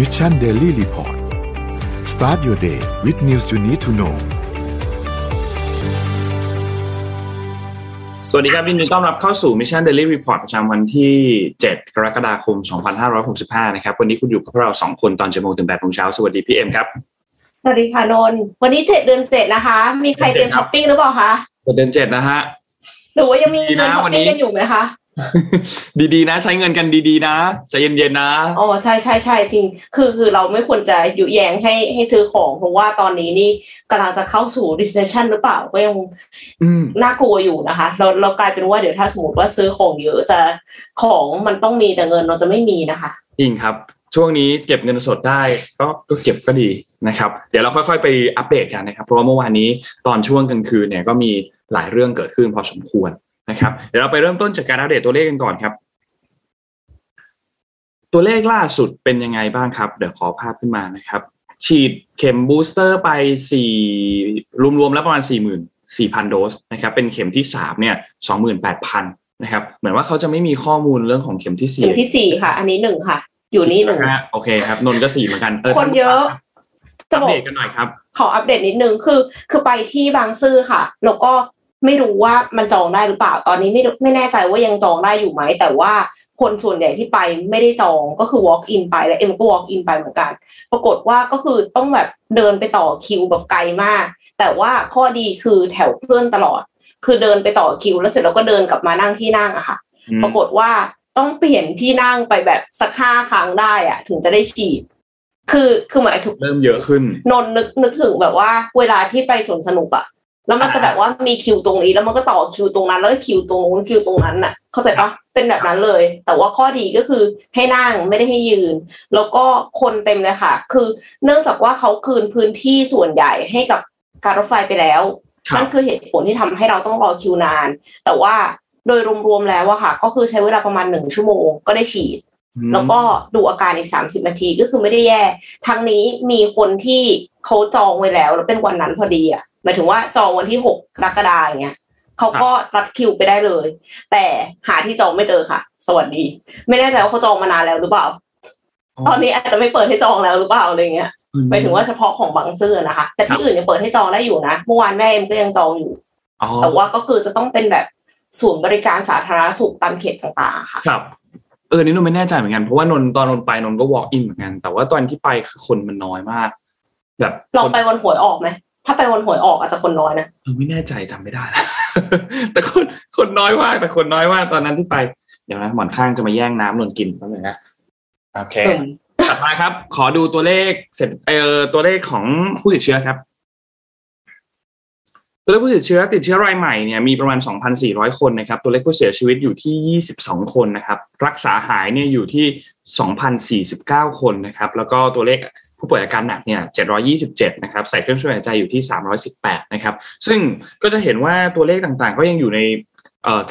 Mission Daily Report start your day with news you need to know สวัสดีครับยินดีต้อนรับเข้าสู่ Mission Daily Report ประจำวันที่ 7 กรกฎาคม 2565 นะครับ วันนี้คุณอยู่กับเรา 2 คนตอน7โมงถึง8โมงเช้า สวัสดีพี่เอ็มครับ สวัสดีค่ะนนท์วันนี้เจ็ดเดือนเจ็ดนะคะ มีใครเตรียมช้อปปิ้งหรือเปล่าคะ เดือน 7 นะฮะหรือว่ายังมีเงินดีนะช้อปวันนี้ปิ้งกันอยู่ไหมคะ ดีๆนะ ใช้เงินกันดีๆนะใจเย็นๆนะอ๋อใช่ใช่ใช่จริง คือคือเราไม่ควรจะยุแยงให้ให้ซื้อของเพราะว่าตอนนี้นี่กำลังจะเข้าสู่ recession หรือเปล่าก็ยังอืมน่ากลัวอยู่นะคะ เราเรากลายเป็นว่าเดี๋ยวถ้าสมมติว่าซื้อของเยอะจะของมันต้องมีแต่เงินเราจะไม่มีนะคะจริงครับ ช่วงนี้เก็บเงินสดได้ก็ก็เก็บก็ดีนะครับ เดี๋ยวเราค่อยๆ ไปอัปเดตกันนะครับ เพราะว่าเมื่อวานนี้ตอนช่วงกลางคืนเนี่ยก็มีหลายเรื่องเกิดขึ้นพอสมควร นะครับเดี๋ยวเราไปเริ่มต้นจากการอัปเดตตัวเลขกันก่อนครับ ตัวเลขล่าสุดเป็นยังไงบ้างครับ เดี๋ยวขอภาพขึ้นมานะครับ ฉีดเข็มบูสเตอร์ไปสี่รวมๆแล้วประมาณสี่หมื่นสี่พันโดสนะครับเป็นเข็มที่สามเนี่ยสองหมื่นแปดพันนะครับเหมือนว่าเขาจะไม่มีข้อมูลเรื่องของเข็มที่สี่เข็มที่สี่ค่ะ อันนี้หนึ่งค่ะ อยู่นี่หนึ่งนะฮะโอเคครับนนท์ก็สี่เหมือนกันเออคนเยอะจะอัปบอกเดตกันหน่อยครับ ขออัปเดตนิดนึงคือ คือไปที่บางซื่อค่ะ แล้วก็ ไม่รู้ว่ามันจองได้หรือเปล่าตอนนี้ไม่รู้ไม่แน่ใจว่ายังจองได้อยู่ไหม แต่ว่าคนส่วนใหญ่ที่ไปไม่ได้จองก็คือ walk in ไปแล้วเอ็มก็ walk in ไปเหมือนกัน ปรากฏว่าก็คือต้องแบบเดินไปต่อคิวแบบไกลมาก แต่ว่าข้อดีคือแถวเพื่อนตลอด คือเดินไปต่อคิว แล้วเสร็จแล้วก็เดินกลับมานั่งที่นั่งอะค่ะอืมปรากฏว่าต้องเปลี่ยนที่นั่งไปแบบสักห้าครั้งได้อะถึงจะได้ฉีดคือคือหมายถึงเริ่มเยอะขึ้น นนท์นึกนึกถึงแบบว่า เวลาที่ไปสวนสนุกอะ แล้วมันจะแบบว่ามีคิวตรงนี้ แล้วมันก็ต่อคิวตรงนั้น แล้วก็คิวตรงนู้นคิวตรงนั้นน่ะ เข้าใจปะเป็นแบบนั้นเลย แต่ว่าข้อดีก็คือให้นั่งไม่ได้ให้ยืน แล้วก็คนเต็มเลยค่ะ คือเนื่องจากว่าเขาคืนพื้นที่ส่วนใหญ่ให้กับการรถไฟไปแล้วครับนั่นคือเหตุผลที่ทำให้เราต้องรอคิวนาน แต่ว่าโดยรวมๆแล้วอะค่ะ ก็คือใช้เวลาประมาณหนึ่งชั่วโมงก็ได้ฉีด แล้วก็ดูอาการอีกสามสิบนาทีก็คือไม่ได้แย่ทั้งนี้มีคนที่เขาจองไว้แล้ว แล้วเป็นวันนั้นพอดีอะ หมายถึงว่าจองวันที่หกกรกฎาอย่างเงี้ยเขาก็รัดคิวไปได้เลย แต่หาที่จองไม่เจอค่ะ สวัสดี ไม่แน่ใจว่าเขาจองมานานแล้วหรือเปล่า ตอนนี้อาจจะไม่เปิดให้จองแล้วหรือเปล่าอะไรเงี้ยหมายถึงว่าเฉพาะของบางซื่อนะคะ แต่ที่อื่นยังเปิดให้จองได้อยู่นะเมื่อวานแม่เอ็มก็ยังจองอยู่อ๋อแต่ว่าก็คือจะต้องเป็นแบบศูนย์บริการสาธารณสุขตามเขตต่างๆค่ะครับเออนี่นนท์ไม่แน่ใจเหมือนกันเพราะว่านนท์ตอนนนท์ไปนนท์ก็ walk in เหมือนกัน แต่ว่าตอนที่ไปคือคนมันน้อยมาก แบบลองคนไปวันหวยออกไหม ถ้าไปวันหวยออกอาจจะคนน้อยนะเออไม่แน่ใจจำไม่ได้ละแต่คนคนน้อยมากแต่คนน้อยมากตอนนั้นที่ไป เดี๋ยวนะหมอนข้างจะมาแย่งน้ำนนท์กินแป๊บนึงนะโอเคถัดมาครับ ขอดูตัวเลขเสร็จเออตัวเลขของผู้ติดเชื้อครับตัวเลขผู้ติดเชื้อติดเชื้อรายใหม่เนี่ยมีประมาณ 2,400 คนนะครับ ตัวเลขผู้เสียชีวิตอยู่ที่ 22 คนนะครับ รักษาหายเนี่ยอยู่ที่ 2,049 คนนะครับ แล้วก็ตัวเลข ผู้ป่วยอาการหนักเนี่ย 727 นะครับ ใส่เครื่องช่วยหายใจอยู่ที่ 318 นะครับ ซึ่งก็จะเห็นว่าตัวเลขต่างๆ ก็ยังอยู่ใน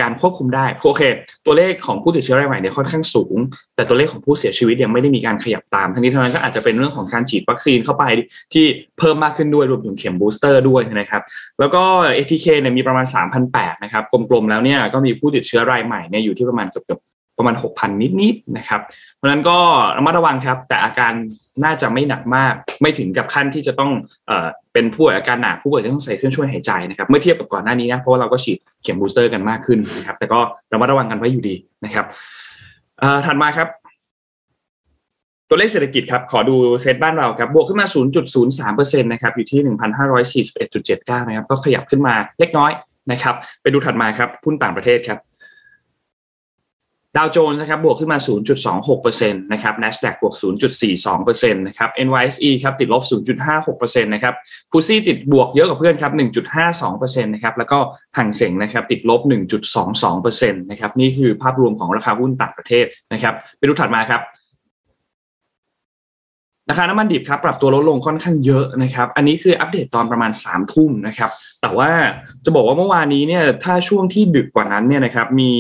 การควบคุมได้โอเค ตัวเลขของผู้ติดเชื้อรายใหม่เนี่ยค่อนข้างสูง แต่ตัวเลขของผู้เสียชีวิตยังไม่ได้มีการขยับตามทั้งนี้ทั้งนั้นก็อาจจะเป็นเรื่องของการฉีดวัคซีนเข้าไปที่เพิ่มมากขึ้นด้วยรวมถึงเข็มบูสเตอร์ด้วยนะครับ แล้วก็ ATK เนี่ยมีประมาณ 3,800นะครับกลมๆแล้วเนี่ยก็มีผู้ติดเชื้อรายใหม่เนี่ยอยู่ที่ประมาณเกือบๆประมาณ 6,000 นิดๆนะครับ เพราะนั้นก็ระมัดระวังครับ แต่อาการ น่าจะไม่หนักมาก ไม่ถึงกับขั้นที่จะต้องเอเป็นผู้ป่วยอาการหนักผู้ป่วยที่ต้องใส่เครื่องช่วยหายใจนะครับเมื่อเทียบกับก่อนหน้านี้นะเพราะว่าเราก็ฉีดเข็มบูสเตอร์กันมากขึ้นนะครับ แต่ก็ระมัดระวังกันไว้อยู่ดีนะครับถัดมาครับ ตัวเลขเศรษฐกิจครับ ขอดูเซตบ้านเราครับบวกขึ้นมา 0.03%นะครับอยู่ที่ 1,541.79 นะครับก็ขยับขึ้นมาเล็กน้อยนะครับ ไปดูถัดมาครับหุ้นต่างประเทศครับ ดาวโจนส์นะครับบวกขึ้นมา 0.26%นะครับ NASDAQ บวก 0.42%นะครับ NYSE ครับติดลบ 0.56%นะครับฟูซี่ติดบวกเยอะกว่าเพื่อนครับ 1.52%นะครับแล้วก็ห่างเสงนะครับติดลบ 1.22%นะครับนี่คือภาพรวมของราคาหุ้นต่างประเทศนะครับไปดูถัดมาครับ ราคาน้ำมันดิบครับปรับตัวลดลงค่อนข้างเยอะนะครับ อันนี้คืออัปเดตตอนประมาณ3ามทุ่มนะครับ แต่ว่าจะบอกว่าเมื่อวานนี้เนี่ยถ้าช่วงที่ดึกกว่านั้นเนี่ยนะครับมี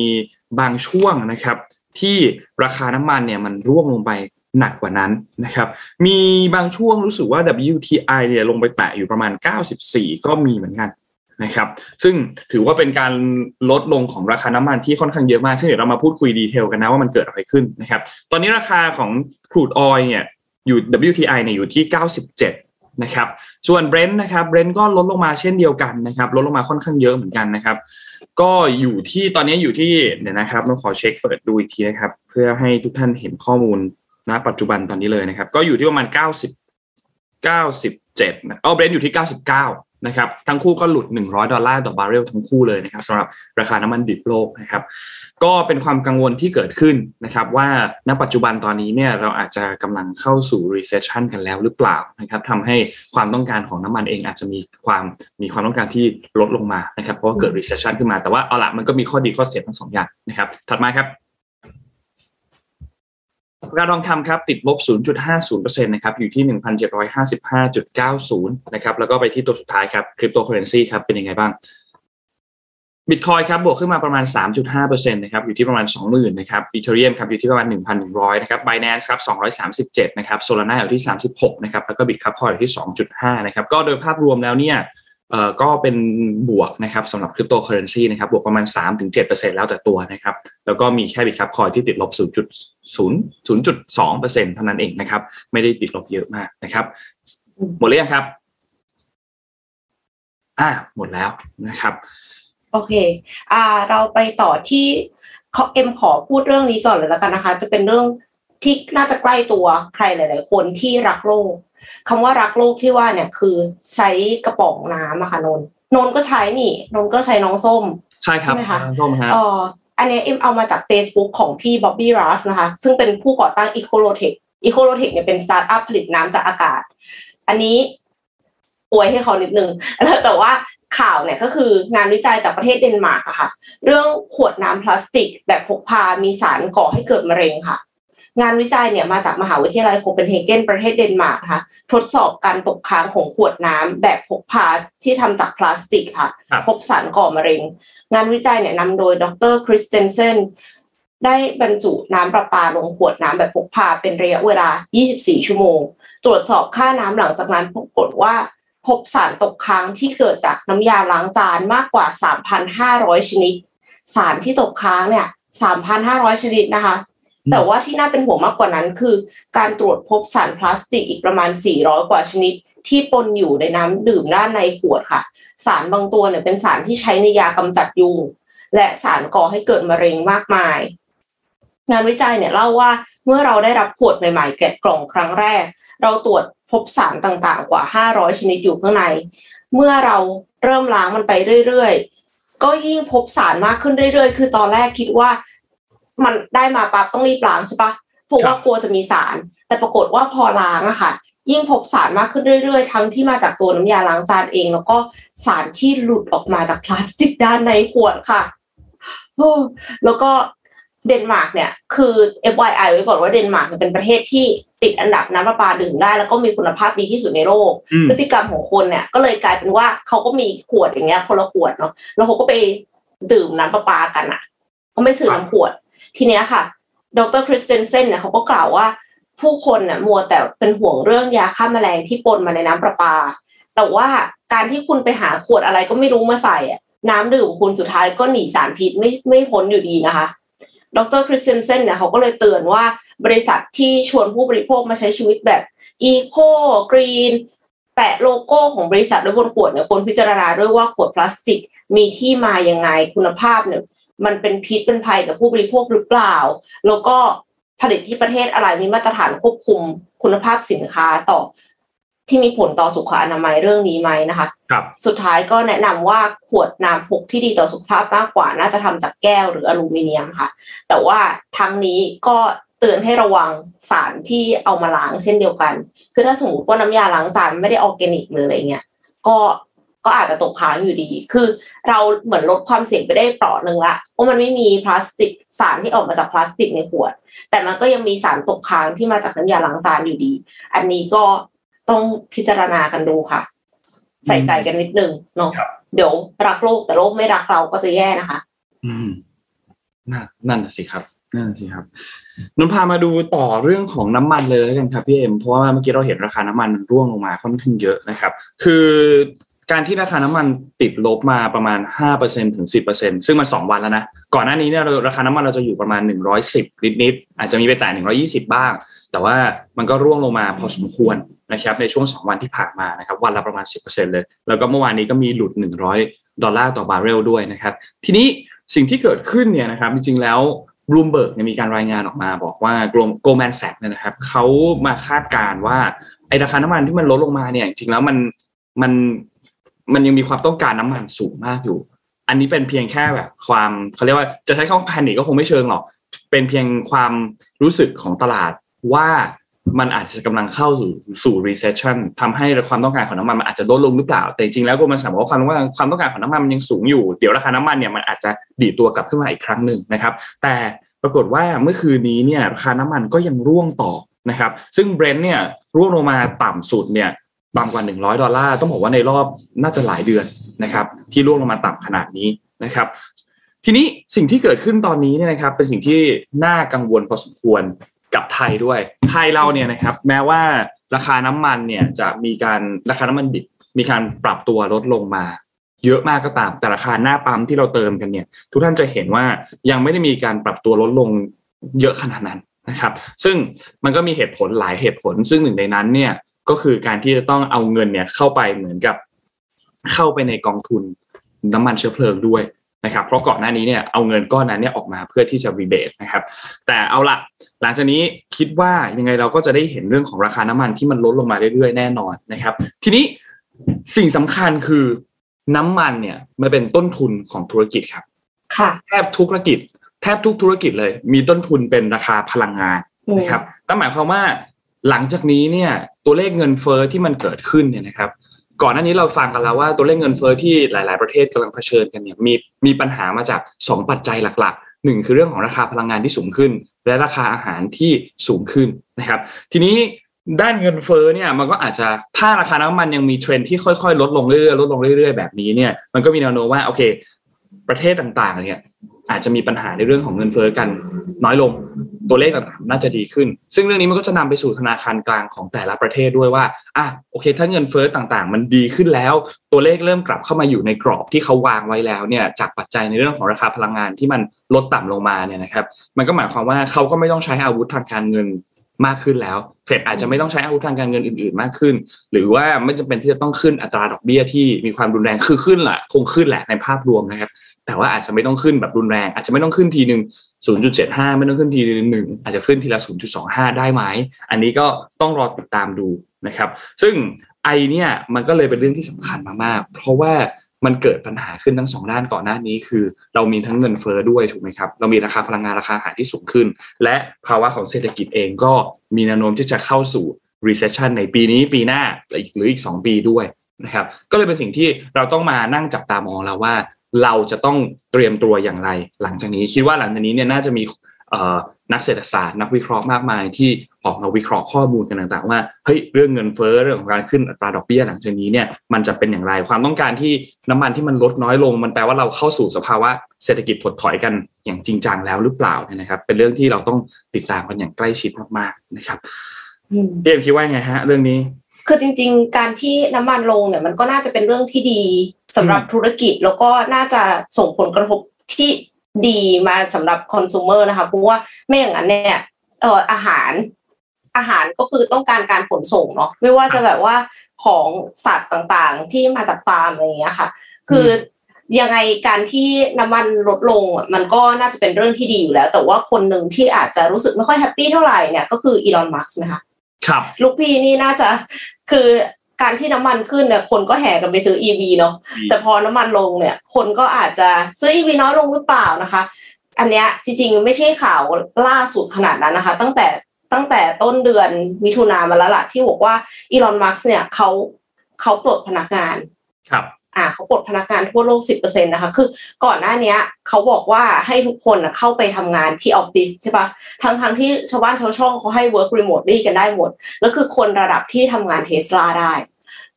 บางช่วงนะครับ ที่ราคาน้ำมันเนี่ยมันร่วงลงไปหนักกว่านั้นนะครับ มีบางช่วงรู้สึกว่า WTI เนี่ยลงไปแตะอยู่ประมาณ 94 ก็มีเหมือนกันนะครับ ซึ่งถือว่าเป็นการลดลงของราคาน้ำมันที่ค่อนข้างเยอะมาก ซึ่งเดี๋ยวเรามาพูดคุย detail กันนะว่ามันเกิดอะไรขึ้นนะครับ ตอนนี้ราคาของ crude oil เนี่ย อยู่ WTI เนี่ยอยู่ที่ 97 นะครับ ส่วน Brent นะครับ Brent ก็ลดลงมาเช่นเดียวกันนะครับ ลดลงมาค่อนข้างเยอะเหมือนกันนะครับ ก็อยู่ที่ตอนนี้อยู่ที่เดี๋ยวนะครับต้องขอเช็คเปิดดูอีกทีนะครับ เพื่อให้ทุกท่านเห็นข้อมูลณปัจจุบันตอนนี้เลยนะครับ ก็อยู่ที่ประมาณ 90 97นะเอา Brent อยู่ที่ 99 นะครับทั้งคู่ก็หลุด 100 ดอลลาร์ต่อบาร์เรลทั้งคู่เลยนะครับสำหรับราคาน้ำมันดิบโลกนะครับ ก็เป็นความกังวลที่เกิดขึ้นนะครับ ว่าณปัจจุบันตอนนี้เนี่ยเราอาจจะกำลังเข้าสู่ recession กันแล้วหรือเปล่านะครับทำให้ความต้องการของน้ำมันเองอาจจะมีความมีความต้องการที่ลดลงมานะครับเพราะว่าเกิด recession ขึ้นมาแต่ว่าเอาละมันก็มีข้อดีข้อเสียทั้งสองอย่างนะครับ ถัดมาครับ ราคาทองคำครับติดลบ 0.50%นะครับอยู่ที่ 1,755.90 นะครับแล้วก็ไปที่ตัวสุดท้ายครับคริปโตเคอเรนซีครับเป็นยังไงบ้างบิตคอยครับบวกขึ้นมาประมาณ 3.5%นะครับอยู่ที่ประมาณ 20,000นะครับ Ethereum ครับอยู่ที่ประมาณ 1,100นะครับ Binance ครับ237นะครับ Solana อยู่ที่ 36นะครับแล้วก็ Bitkub Coin อยู่ที่ 2.5นะครับก็โดยภาพรวมแล้วเนี่ย ก็เป็นบวกนะครับสำหรับคริปโตเคอเรนซีนะครับบวกประมาณ 3-7%แล้วแต่ตัวนะครับ แล้วก็มีแค่ Bitkub Coin ที่ติดลบ 0.0 0.2%เท่านั้นเองนะครับ ไม่ได้ติดลบเยอะมากนะครับ หมดหรือยังครับ อ่า หมดแล้วนะครับ โอเค อ่า เราไปต่อที่ข่าวเอ็มขอพูดเรื่องนี้ก่อนเลยแล้วกันนะคะ จะเป็นเรื่อง ที่น่าจะใกล้ตัวใครหลาย ๆ คนที่รักโลกคำว่ารักโลกที่ว่าเนี่ยคือใช้กระบอกน้ำอะค่ะนนท์นนท์ก็ใช้นี่นนท์ก็ใช้น้องส้ม ใช่ครับใช่ไหมคะส้มฮะเอ่ออันเนี้ยเอ็มเอามาจาก Facebook ของพี่บ๊อบบี้รัฟนะคะ ซึ่งเป็นผู้ก่อตั้ง e c o l o t e c e c o l o t e c เนี่ยเป็นสตาร์ทอัพผลิตน้ำจากอากาศ อันนี้อวยให้เขานิดนึงแต่ว่าข่าวเนี่ยก็คืองานวิจัยจากประเทศเดนมาร์กอะค่ะ เรื่องขวดน้ำพลาสติกแบบพกพามีสารก่อให้เกิดมะเร็งค่ะ งานวิจัยเนี่ยมาจากมหาวิทยาลัยโคเปนเฮเกนประเทศเดนมาร์กค่ะทดสอบการตกค้างของขวดน้ำแบบพกพาที่ทำจากพลาสติกค่ะ พบสารก่อมะเร็ง งานวิจัยเนี่ยนำโดยดรคริสเตนเซนได้บรรจุน้ำประปาลงขวดน้ำแบบพกพาเป็นระยะเวลา 24 ชั่วโมง ตรวจสอบค่าน้ำหลังจากนั้นปรากฏว่าพบสารตกค้างที่เกิดจากน้ำยาล้างจานมากกว่า 3,500 ชนิด สารที่ตกค้างเนี่ย 3,500 ชนิดนะคะ แต่ว่าที่น่าเป็นห่วงมากกว่านั้นคือ การตรวจพบสารพลาสติกอีกประมาณ 400 กว่าชนิด ที่ปนอยู่ในน้ำดื่มด้านในขวดค่ะ สารบางตัวเนี่ยเป็นสารที่ใช้ในยากำจัดยุง และสารก่อให้เกิดมะเร็งมากมาย งานวิจัยเนี่ยเล่าว่าเมื่อเราได้รับขวดใหม่ๆแกะกล่องครั้งแรก เราตรวจพบสารต่างๆ กว่า 500 ชนิดอยู่ข้างใน เมื่อเราเริ่มล้างมันไปเรื่อยๆก็ยิ่งพบสารมากขึ้นเรื่อยๆ คือตอนแรกคิดว่า มันได้มาปั๊บต้องรีบล้างใช่ปะเพราะว่าครับกลัวจะมีสาร แต่ปรากฏว่าพอล้างอะค่ะ ยิ่งพบสารมากขึ้นเรื่อยๆ ทั้งที่มาจากตัวน้ำยาล้างจานเอง แล้วก็สารที่หลุดออกมาจากพลาสติกด้านในขวดค่ะโอ้แล้วก็เดนมาร์กเนี่ยคือ FYI ไว้ก่อนว่าเดนมาร์กเนี่ยเป็นประเทศที่ติดอันดับน้ำประปาดื่มได้ แล้วก็มีคุณภาพดีที่สุดในโลกอืมพฤติกรรมของคนเนี่ย ก็เลยกลายเป็นว่าเขาก็มีขวดอย่างเงี้ยคนละขวดเนาะแล้วเขาก็ไปดื่มน้ำประปากันอะเขาไม่ซื้อน้ำขวด ทีเนี้ยค่ะ ดรคริสเตนเซนเนี่ยเขาก็กล่าวว่า ผู้คนเนี่ยมัวแต่เป็นห่วงเรื่องยาฆ่าแมลงที่ปนมาในน้ำประปา แต่ว่าการที่คุณไปหาขวดอะไรก็ไม่รู้มาใส่อะน้ำดื่มคุณสุดท้ายก็หนีสารพิษไม่ไม่พ้นอยู่ดีนะคะดรคริสเตนเซนเนี่ยเขาก็เลยเตือนว่าบริษัทที่ชวนผู้บริโภคมาใช้ชีวิตแบบอีโคกรีนแปะโลโก้ของบริษัทไว้บนขวดเนี่ยควรพิจารณาด้วยว่าขวดพลาสติกมีที่มายังไงคุณภาพเนี่ย มันเป็นพิษเป็นภัยกับผู้บริโภคหรือเปล่า แล้วก็ผลิตที่ประเทศอะไรมีมาตรฐานควบคุมคุณภาพสินค้าต่อที่มีผลต่อสุขอนามัยเรื่องนี้ไหมนะคะครับสุดท้ายก็แนะนำว่าขวดน้ำพกที่ดีต่อสุขภาพมากกว่า น่าจะทำจากแก้วหรืออลูมิเนียมค่ะ แต่ว่าทั้งนี้ก็เตือนให้ระวังสารที่เอามาล้างเช่นเดียวกัน คือถ้าสมมติว่าน้ำยาล้างจานไม่ได้ออร์แกนิกหรืออะไรเงี้ย ก็ ก็อาจจะตกค้างอยู่ดี คือเราเหมือนลดความเสี่ยงไปได้เปราะหนึ่งละว่ามันไม่มีพลาสติกสารที่ออกมาจากพลาสติกในขวด แต่มันก็ยังมีสารตกค้างที่มาจากน้ำยาล้างจานอยู่ดี อันนี้ก็ต้องพิจารณากันดูค่ะ ใส่ใจกันนิดนึงเนาะครับเดี๋ยวรักโลกแต่โลกไม่รักเราก็จะแย่นะคะ อืมนั่นนั่นน่ะสิครับนั่นน่ะสิครับนนพามาดูต่อเรื่องของน้ำมันเลยแล้วกันครับพี่เอ็มเพราะว่าเมื่อกี้เราเห็นราคาน้ำมันมันร่วงลงมาค่อนข้างเยอะนะครับ คือ การที่ราคาน้ำมันติดลบมาประมาณ 5%ถึง 10%ซึ่งมัน 2 วันแล้วนะ ก่อนหน้านี้เนี่ยราคาน้ำมันเราจะอยู่ประมาณ 110นิดอาจจะมีไปแต่ 120 บ้าง แต่ว่ามันก็ร่วงลงมาพอสมควรนะครับในช่วง 2 วันที่ผ่านมานะครับวันละประมาณ 10%เลย แล้วก็เมื่อวานนี้ก็มีหลุด 100 ดอลลาร์ต่อบาร์เรลด้วยนะครับ ทีนี้สิ่งที่เกิดขึ้นเนี่ยนะครับจริงๆแล้วบลูมเบิร์กมีการรายงานออกมาบอกว่า Goldman Sachs เนี่ยนะครับเขามาคาดการณ์ว่าไอราคาน้ำมันที่มันลดลงมาเนี่ยจริงๆแล้วมันมัน มันยังมีความต้องการน้ำมันสูงมากอยู่ อันนี้เป็นเพียงแค่แบบความเขาเรียกว่าจะใช้คำว่าแพนิคก็คงไม่เชิงหรอก เป็นเพียงความรู้สึกของตลาดว่ามันอาจจะกำลังเข้าสู่สู่ recession ทำให้ความต้องการของน้ำมันมันอาจจะลดลงหรือเปล่า แต่จริงๆแล้วก็มันสามารถว่าความว่าความต้องการของน้ำมันมันยังสูงอยู่ เดี๋ยวราคาน้ำมันเนี่ยมันอาจจะดีดตัวกลับขึ้นมาอีกครั้งหนึ่งนะครับ แต่ปรากฏว่าเมื่อคืนนี้เนี่ยราคาน้ำมันก็ยังร่วงต่อนะครับ ซึ่งเบรนท์เนี่ยร่วงลงมาต่ำสุดเนี่ย ต่ำกว่า 100 ดอลลาร์ต้องบอกว่าในรอบน่าจะหลายเดือนนะครับ ที่ร่วงลงมาต่ำขนาดนี้นะครับ ทีนี้สิ่งที่เกิดขึ้นตอนนี้เนี่ยนะครับ เป็นสิ่งที่น่ากังวลพอสมควรกับไทยด้วย ไทยเราเนี่ยนะครับ แม้ว่าราคาน้ำมันเนี่ยจะมีการราคาน้ำมันดิบมีการปรับตัวลดลงมา เยอะมากก็ตาม แต่ราคาหน้าปั๊มที่เราเติมกันเนี่ย ทุกท่านจะเห็นว่ายังไม่ได้มีการปรับตัวลดลงเยอะขนาดนั้นนะครับ ซึ่งมันก็มีเหตุผลหลายเหตุผล ซึ่งหนึ่งในนั้นเนี่ย ก็คือการที่จะต้องเอาเงินเนี่ยเข้าไปเหมือนกับเข้าไปในกองทุนน้ำมันเชื้อเพลิงด้วยนะครับ เพราะก่อนหน้านี้เนี่ยเอาเงินก้อนนั้นเนี่ยออกมาเพื่อที่จะรีเบทนะครับ แต่เอาละหลังจากนี้คิดว่ายังไงเราก็จะได้เห็นเรื่องของราคาน้ำมันที่มันลดลงมาเรื่อยๆแน่นอนนะครับ ทีนี้สิ่งสำคัญคือน้ำมันเนี่ยมันเป็นต้นทุนของธุรกิจครับค่ะแทบทุกธุรกิจ แทบทุกธุรกิจเลย มีต้นทุนเป็นราคาพลังงานนะครับนั่นหมายความว่าหลังจากนี้เนี่ย ตัวเลขเงินเฟอ้อที่มันเกิดขึ้นเนี่ยนะครับ ก่อนหน้านี้เราฟังกันแล้วว่าตัวเลขเงินเฟอ้อที่หลาย ๆ ประเทศกำลังเผชิญกันเนี่ยมีมีปัญหามาจาก 2 ปัจจัยหลักๆหนึ่งคือเรื่องของราคาพลังงานที่สูงขึ้น และราคาอาหารที่สูงขึ้นนะครับ ทีนี้ด้านเงินเฟอ้อเนี่ยมันก็อาจจะถ้าราคาน้ำมันยังมีเทรนที่ค่อยๆ ลดลงเรื่อยๆลดลงเรื่อยๆแบบนี้เนี่ยมันก็มีแนวโน้มว่าโอเค ประเทศต่างๆเนี่ยอาจจะมีปัญหาในเรื่องของเงินเฟอ้อกันน้อยลงตัวเลขต่างๆน่าจะดีขึ้น ซึ่งเรื่องนี้มันก็จะนำไปสู่ธนาคารกลางของแต่ละประเทศด้วยว่าอะโอเค ถ้าเงินเฟอ้อต่างๆ มันดีขึ้นแล้ว ตัวเลขเริ่มกลับเข้ามาอยู่ในกรอบที่เขาวางไว้แล้วเนี่ยจากปัจจัยในเรื่องของราคาพลังงานที่มันลดต่ำลงมาเนี่ยนะครับ มันก็หมายความว่าเขาก็ไม่ต้องใช้อาวุธทางการเงิน มากขึ้นแล้วเฟดอาจจะไม่ต้องใช้อาวุธทางการเงินอื่นๆ มากขึ้น หรือว่าไม่จำเป็นที่จะต้องขึ้นอัตราดอกเบี้ยที่มีความรุนแรงคือขึ้นแหละคงขึ้นแหละในภาพรวมนะครับ แต่ว่าอาจจะไม่ต้องขึ้นแบบรุนแรง อาจจะไม่ต้องขึ้นทีหนึ่ง0.75 ไม่ต้องขึ้นทีหนึ่งอาจจะขึ้นทีละ 0.25 ได้ไหมอันนี้ก็ต้องรอติดตามดูนะครับ ซึ่งไอเนี่ยมันก็เลยเป็นเรื่องที่สำคัญมากๆ เพราะว่า มันเกิดปัญหาขึ้นทั้งสองด้านก่อนหน้านี้คือ เรามีทั้งเงินเฟอ้อด้วยถูกไหมครับเรามีราคาพลังงานราคาอาหารที่สูงขึ้น และภาวะของเศรษฐกิจเองก็มีแนวโน้มที่จะเข้าสู่ recession ในปีนี้ปีหน้าหรืออีก 2 ปีด้วยนะครับก็เลยเป็นสิ่งที่เราต้องมานั่งจับตามองแล้วว่า เราจะต้องเตรียมตัวอย่างไร หลังจากนี้คิดว่าหลังจากนี้เนี่ยน่าจะมี นักเศรษฐศาสตร์นักวิเคราะห์มากมายที่ออกมาวิเคราะห์ข้อมูลกันต่างๆว่าเฮ้ยเรื่องเงินเฟ้อเรื่องของการขึ้นอัตราดอกเบี้ยหลังจากนี้เนี่ยมันจะเป็นอย่างไรความต้องการที่น้ำมันที่มันลดน้อยลง มันแปลว่าเราเข้าสู่สภาวะเศรษฐกิจถดถอยกันอย่างจริงจังแล้วหรือเปล่านะครับ เป็นเรื่องที่เราต้องติดตามกันอย่างใกล้ชิดมากๆนะครับเดียมคิดว่าไงฮะ เรื่องนี้ คือจริง ๆ การที่น้ำมันลงเนี่ยมันก็น่าจะเป็นเรื่องที่ดีสำหรับธุรกิจแล้วก็น่าจะส่งผลกระทบที่ ดีมาสำหรับคอน sumer นะคะเพราะว่าไม่อย่างนั้นเนี่ยเอออาหารอาหารก็คือต้องการการขนส่งเนาะไม่ว่าจะแบบว่าของสัตว์ต่างๆ ที่มาจากฟาร์มอะไรอย่างเงี้ยค่ะ คือยังไงการที่น้ำมันลดลงมันก็น่าจะเป็นเรื่องที่ดีอยู่แล้ว แต่ว่าคนหนึ่งที่อาจจะรู้สึกไม่ค่อยแฮปปี้เท่าไหร่เนี่ยก็คืออีลอนมัสก์นะคะครับ ลูกพี่นี่น่าจะคือ การที่น้ำมันขึ้นเนี่ยคนก็แห่กันไปซื้อ EV เนาะแต่พอน้ำมันลงเนี่ย คนก็อาจจะซื้อ EV น้อยลงหรือเปล่านะคะ อันเนี้ยจริงๆไม่ใช่ข่าวล่าสุดขนาดนั้นนะคะ ตั้งแต่ตั้งแต่ต้นเดือนมิถุนามาแล้วล่ะที่บอกว่าอีลอนมัสก์เนี่ยเขาเขาปลดพนักงานครับ อ่าเขาปลดพนักงานทั่วโลกสิบเปอร์เซ็นต์นะคะ คือก่อนหน้านี้เขาบอกว่าให้ทุกคนเข้าไปทำงานที่ออฟฟิศใช่ปะทั้งทั้งที่ชาวบ้านชาวช่องเขาให้ work remotely กันได้หมด แล้วคือคนระดับที่ทำงานเทสลาได้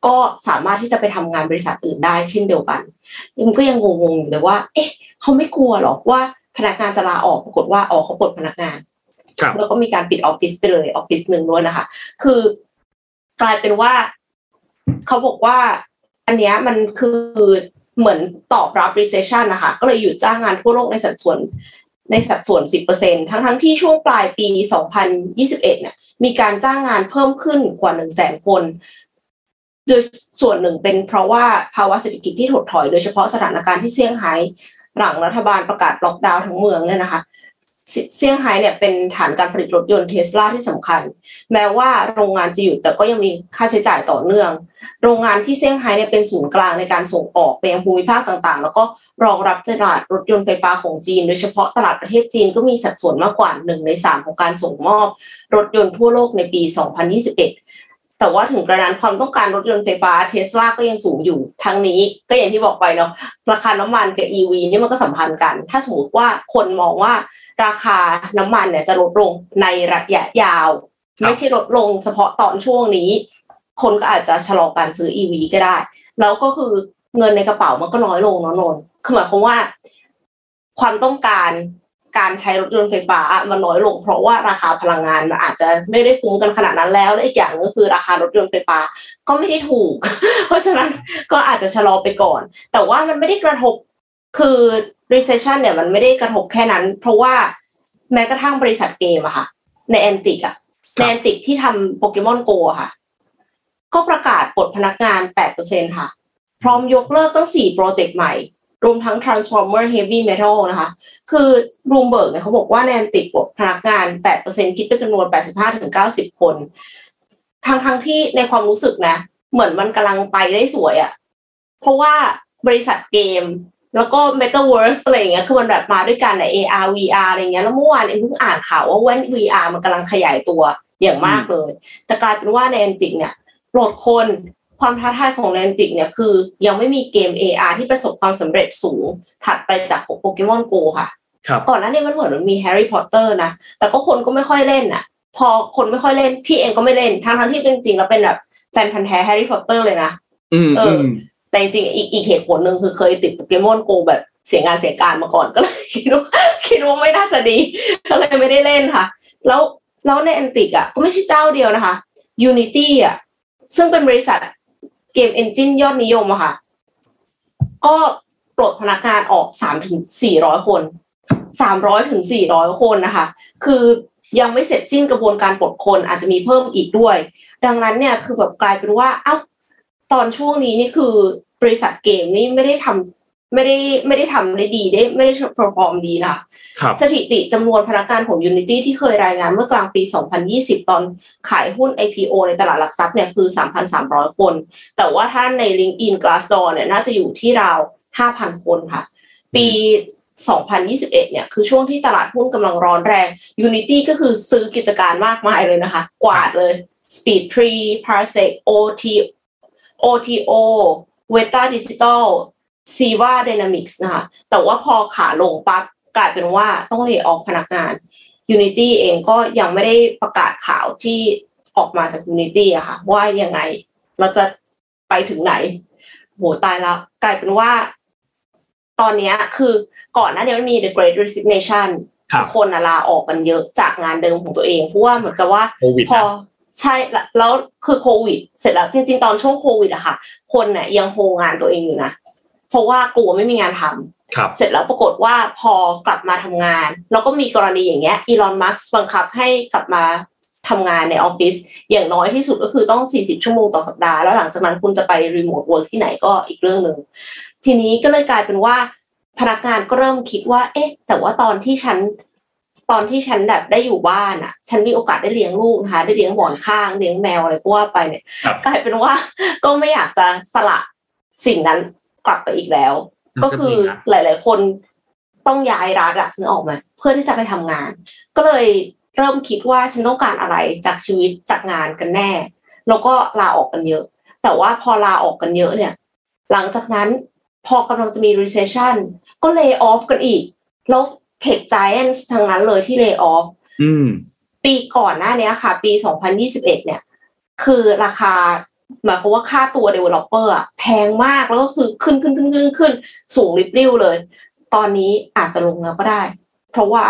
ก็สามารถที่จะไปทำงานบริษัทอื่นได้เช่นเดียวกันมันก็ยังงงๆอยู่เลยว่า เอ๊ะเขาไม่กลัวหรอกว่าพนักงานจะลาออกปรากฏว่าอ๋อเขาปลดพนักงานแล้วก็มีการปิดออฟฟิศไปเลยออฟฟิศหนึ่งด้วยนะคะ คือกลายเป็นว่าเขาบอกว่า อันเนี้ยมันคือเหมือนตอบรับ recession นะคะ ก็เลยหยุดจ้างงานทั่วโลกในสัดส่วนในสัดส่วน 10%ทั้งทั้งที่ช่วงปลายปี 2021 เนี่ยมีการจ้างงานเพิ่มขึ้นกว่า 1 0 0 0 0แสนคน โดยส่วนหนึ่งเป็นเพราะว่าภาวะเศรษฐกิจที่ถดถอย โดยเฉพาะสถานการณ์ที่เซี่ยงไฮ้หลังรัฐบาลประกาศล็อกดาวน์ทั้งเมืองเนี่ยนะคะ เซี่ยงไฮ้เนี่ยเป็นฐานการผลิตรถยนต์เทสลาที่สำคัญ แม้ว่าโรงงานจะหยุดแต่ก็ยังมีค่าใช้จ่ายต่อเนื่อง โรงงานที่เซี่ยงไฮ้เนี่ยเป็นศูนย์กลางในการส่งออกไปยังภูมิภาคต่างๆ แล้วก็รองรับตลาดรถยนต์ไฟฟ้าของจีน โดยเฉพาะตลาดประเทศจีนก็มีสัดส่วนมากกว่าหนึ่งในสามของการส่งมอบ รถยนต์ทั่วโลกในปี 2021 แต่ว่าถึงกระนั้นความต้องการรถยนต์ไฟฟ้าเทสลาก็ยังสูงอยู่ทั้งนี้ก็อย่างที่บอกไปเนาะราคาน้ำมันกับ EV นี่มันก็สัมพันธ์กัน ถ้าสมมติว่าคนมองว่าราคาน้ำมันเนี่ยจะลดลงในระยะยาว ไม่ใช่ลดลงเฉพาะตอนช่วงนี้ คนก็อาจจะชะลอการซื้อ EV ก็ได้ แล้วก็คือเงินในกระเป๋ามันก็น้อยลงเนาะนนคือหมายความว่า ความต้องการ การใช้รถยนต์ไฟฟ้ามันน้อยลง เพราะว่าราคาพลังงานมันอาจจะไม่ได้คุ้มกันขนาดนั้นแล้วและอีกอย่างก็คือราคารถยนต์ไฟฟ้าก็ไม่ได้ถูก เพราะฉะนั้นก็อาจจะชะลอไปก่อน แต่ว่ามันไม่ได้กระทบคือ recession เนี่ยมันไม่ได้กระทบแค่นั้น เพราะว่าแม้กระทั่งบริษัทเกมอะค่ะ Niantic อะ Niantic ที่ทำ Pokémon GO ค่ะ ก็ประกาศปลดพนักงาน 8%ค่ะ พร้อมยกเลิกตั้ง 4 โปรเจกต์ใหม่ รวมทั้ง Transformer Heavy Metal นะคะ คือรูมเบิร์กเนี่ยเขาบอกว่า Niantic ปลดพนักงาน 8%คิดเป็นจำนวน 85-90 คน ทั้งทั้งที่ในความรู้สึกนะ เหมือนมันกำลังไปได้สวยอะเพราะว่าบริษัทเกม แล้วก็ Metaverse อะไรอย่างเงี้ย คือมันแบบมาด้วยกันใน AR VR อะไรเงี้ย แล้วเมื่อวานเอ็มเพิ่งอ่านข่าวว่าแว่น VR มันกำลังขยายตัวอย่างมากเลย แต่กลายเป็นว่าในแอนติกเนี่ยปลดคน ความท้าทายของแอนติกเนี่ยคือ ยังไม่มีเกม AR ที่ประสบความสำเร็จสูง ถัดไปจาก Pokémon GO ค่ะ ก่อนหน้านี้มันเหมือนมันมีแฮร์รี่พอตเตอร์นะ แต่ก็คนก็ไม่ค่อยเล่นอะพอคนไม่ค่อยเล่น พี่เองก็ไม่เล่น ทั้งทั้งที่จริงๆแล้วเป็นแบบแฟนพันธุ์แท้แฮร์รี่พอตเตอร์เลยนะเออ แต่จริงๆอีกอีกเหตุผลหนึ่งคือเคยติด Pokémon GO แบบเสียงานเสียการมาก่อนก็เลยคิดว่าคิดว่าไม่น่าจะดีก็เลยไม่ได้เล่นค่ะ แล้วแล้ว Niantic อะก็ไม่ใช่เจ้าเดียวนะคะ Unity อะซึ่งเป็นบริษัท เกม engine ยอดนิยมอะค่ะ ก็ปลดพนักงานออกสามถึงสี่ร้อยคนสามร้อยถึงสี่ร้อยคนนะคะ คือยังไม่เสร็จสิ้นกระบวนการปลดคนอาจจะมีเพิ่มอีกด้วย ดังนั้นเนี่ยคือแบบกลายเป็นว่า เอ้า ตอนช่วงนี้นี่คือบริษัทเกมนี่ไม่ได้ทำ ไม่ได้ไม่ได้ทำได้ดีได้ไม่ได้ perform ดีนะสถิติจำนวนพนักงานของ Unity ที่เคยรายงานเมื่อกลางปี 2020 ตอนขายหุ้น IPO ในตลาดหลักทรัพย์เนี่ยคือ 3,300 คน แต่ว่าถ้าใน LinkedIn Glassdoor เนี่ยน่าจะอยู่ที่ราว 5,000 คนค่ะ ปี 2021 เนี่ยคือช่วงที่ตลาดหุ้นกำลังร้อนแรง Unity ก็คือซื้อกิจการมากมายเลยนะคะ กวาดเลย Speed Tree Parsec OT OTO Weta Digital ซีวา Dynamics นะคะ แต่ว่าพอขาลงปั๊บกลายเป็นว่าต้องเลิกออกพนักงาน Unity เองก็ยังไม่ได้ประกาศข่าวที่ออกมาจาก Unity อะค่ะ ว่ายังไงเราจะไปถึงไหน โหตายแล้ว กลายเป็นว่า ตอนนี้คือก่อนหน้านี้มันมี The Great Resignation คนลาออกกันเยอะจากงานเดิมของตัวเองเพราะว่าเหมือนกับว่าพอใช่แล้วคือโควิด เสร็จแล้วจริง ๆ ตอนช่วงโควิดอะค่ะ คนเนี่ยยังโฮงานตัวเองอยู่นะ เพราะว่ากลัวไม่มีงานทำเสร็จแล้วปรากฏว่าพอกลับมาทำงาน แล้วก็มีกรณีอย่างเงี้ยอีลอนมัสก์บังคับให้กลับมาทำงานในออฟฟิศอย่างน้อยที่สุดก็คือต้อง 40 ชั่วโมงต่อสัปดาห์ แล้วหลังจากนั้นคุณจะไป remote work ที่ไหนก็อีกเรื่องหนึ่งทีนี้ก็เลยกลายเป็นว่าพนักงานก็เริ่มคิดว่า เอ๊ะ แต่ว่าตอนที่ฉัน ตอนที่ฉันแบบได้อยู่บ้านอะ ฉันมีโอกาสได้เลี้ยงลูกนะคะได้เลี้ยงหมอนข้างเลี้ยงแมวอะไรก็ว่าไปเนี่ย กลายเป็นว่าก็ไม่อยากจะสละสิ่งนั้น กลับไปอีกแล้ว ก็คือหลาย ๆ คนต้องย้ายรัฐอะนึกออกไหมเพื่อที่จะไปทำงาน ก็เลยเริ่มคิดว่าฉันต้องการอะไรจากชีวิตจากงานกันแน่ แล้วก็ลาออกกันเยอะ แต่ว่าพอลาออกกันเยอะเนี่ย หลังจากนั้นพอกำลังจะมี recession ก็เลิกออฟกันอีก แล้วเทคไจแอนส์ทั้งนั้นเลยที่เลิกออฟปีก่อนหน้านี้ค่ะ ปี 2021 เนี่ย คือราคา หมายความว่าค่าตัว developer อะแพงมากแล้วก็คือขึ้นขึ้นขึ้นขึ้นขึ้นสูงริบลิ่วเลย ตอนนี้อาจจะลงแล้วก็ได้ เพราะว่า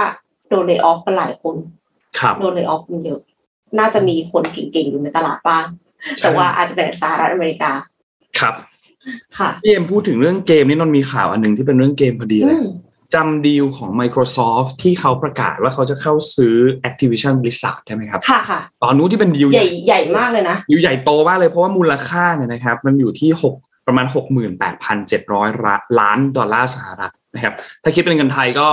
โดนเลิกออฟกันหลายคนโดนเลิกออฟกันเยอะ น่าจะมีคนเก่งๆอยู่ในตลาดบ้าง แต่ว่าอาจจะเป็นสหรัฐอเมริกา ครับ ค่ะพี่เอ็มพูดถึงเรื่องเกมนี่นนท์มีข่าวอันหนึ่งที่เป็นเรื่องเกมพอดีเลอืยม จำดีลของ Microsoft ที่เขาประกาศว่าเขาจะเข้าซื้อ Activision Blizzard ใช่ไหมครับ ค่ะค่ะ ตอนนู้นที่เป็นดีลใหญ่ใหญ่มากเลยนะดีลใหญ่โตมากเลยเพราะว่ามูลค่าเนี่ยนะครับ มันอยู่ที่หกประมาณ 68,700 ล้านดอลลาร์สหรัฐนะครับ ถ้าคิดเป็นเงินไทยก็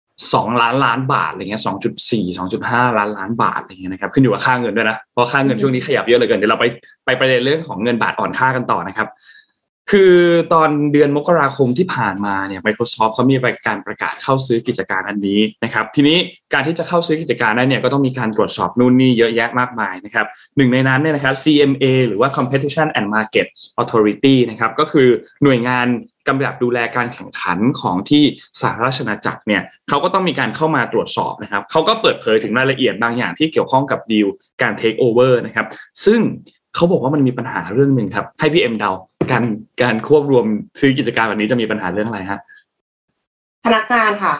2 ล้านล้านบาทอะไรเงี้ย2.4 2.5 ล้านล้านบาทอะไรเงี้ยนะครับ ขึ้นอยู่กับค่าเงินด้วยนะ เพราะค่าเงินช่วงนี้ขยับเยอะเหลยเกิน เดี๋ยวเราไปไปประเด็นเรื่องของเงินบาทอ่อนค่ากันต่อนะครับ คือตอนเดือนมกราคมที่ผ่านมาเนี่ย Microsoft เขามีการประกาศเข้าซื้อกิจการอันนี้นะครับ ทีนี้การที่จะเข้าซื้อกิจการได้นเนี่ยก็ต้องมีการตรวจสอบนู่นนี่เยอะแยะมากมายนะครับหนึ่งในนั้นเนี่ยนะครับ CMA หรือว่า Competition and Markets Authority นะครับก็คือหน่วยงานกำกับดูแลการแข่งขันของที่สหราชอาณาจักรเนี่ยเขาก็ต้องมีการเข้ามาตรวจสอบนะครับเขาก็เปิดเผยถึงรายละเอียดบางอย่างที่เกี่ยวข้องกับดีลการ take over นะครับซึ่ง เขาบอกว่ามันมีปัญหาเรื่องหนึ่งครับ ให้พี่เอ็มเดา การการควบรวมซื้อกิจการแบบนี้จะมีปัญหาเรื่องอะไรฮะพนักงานค่ะ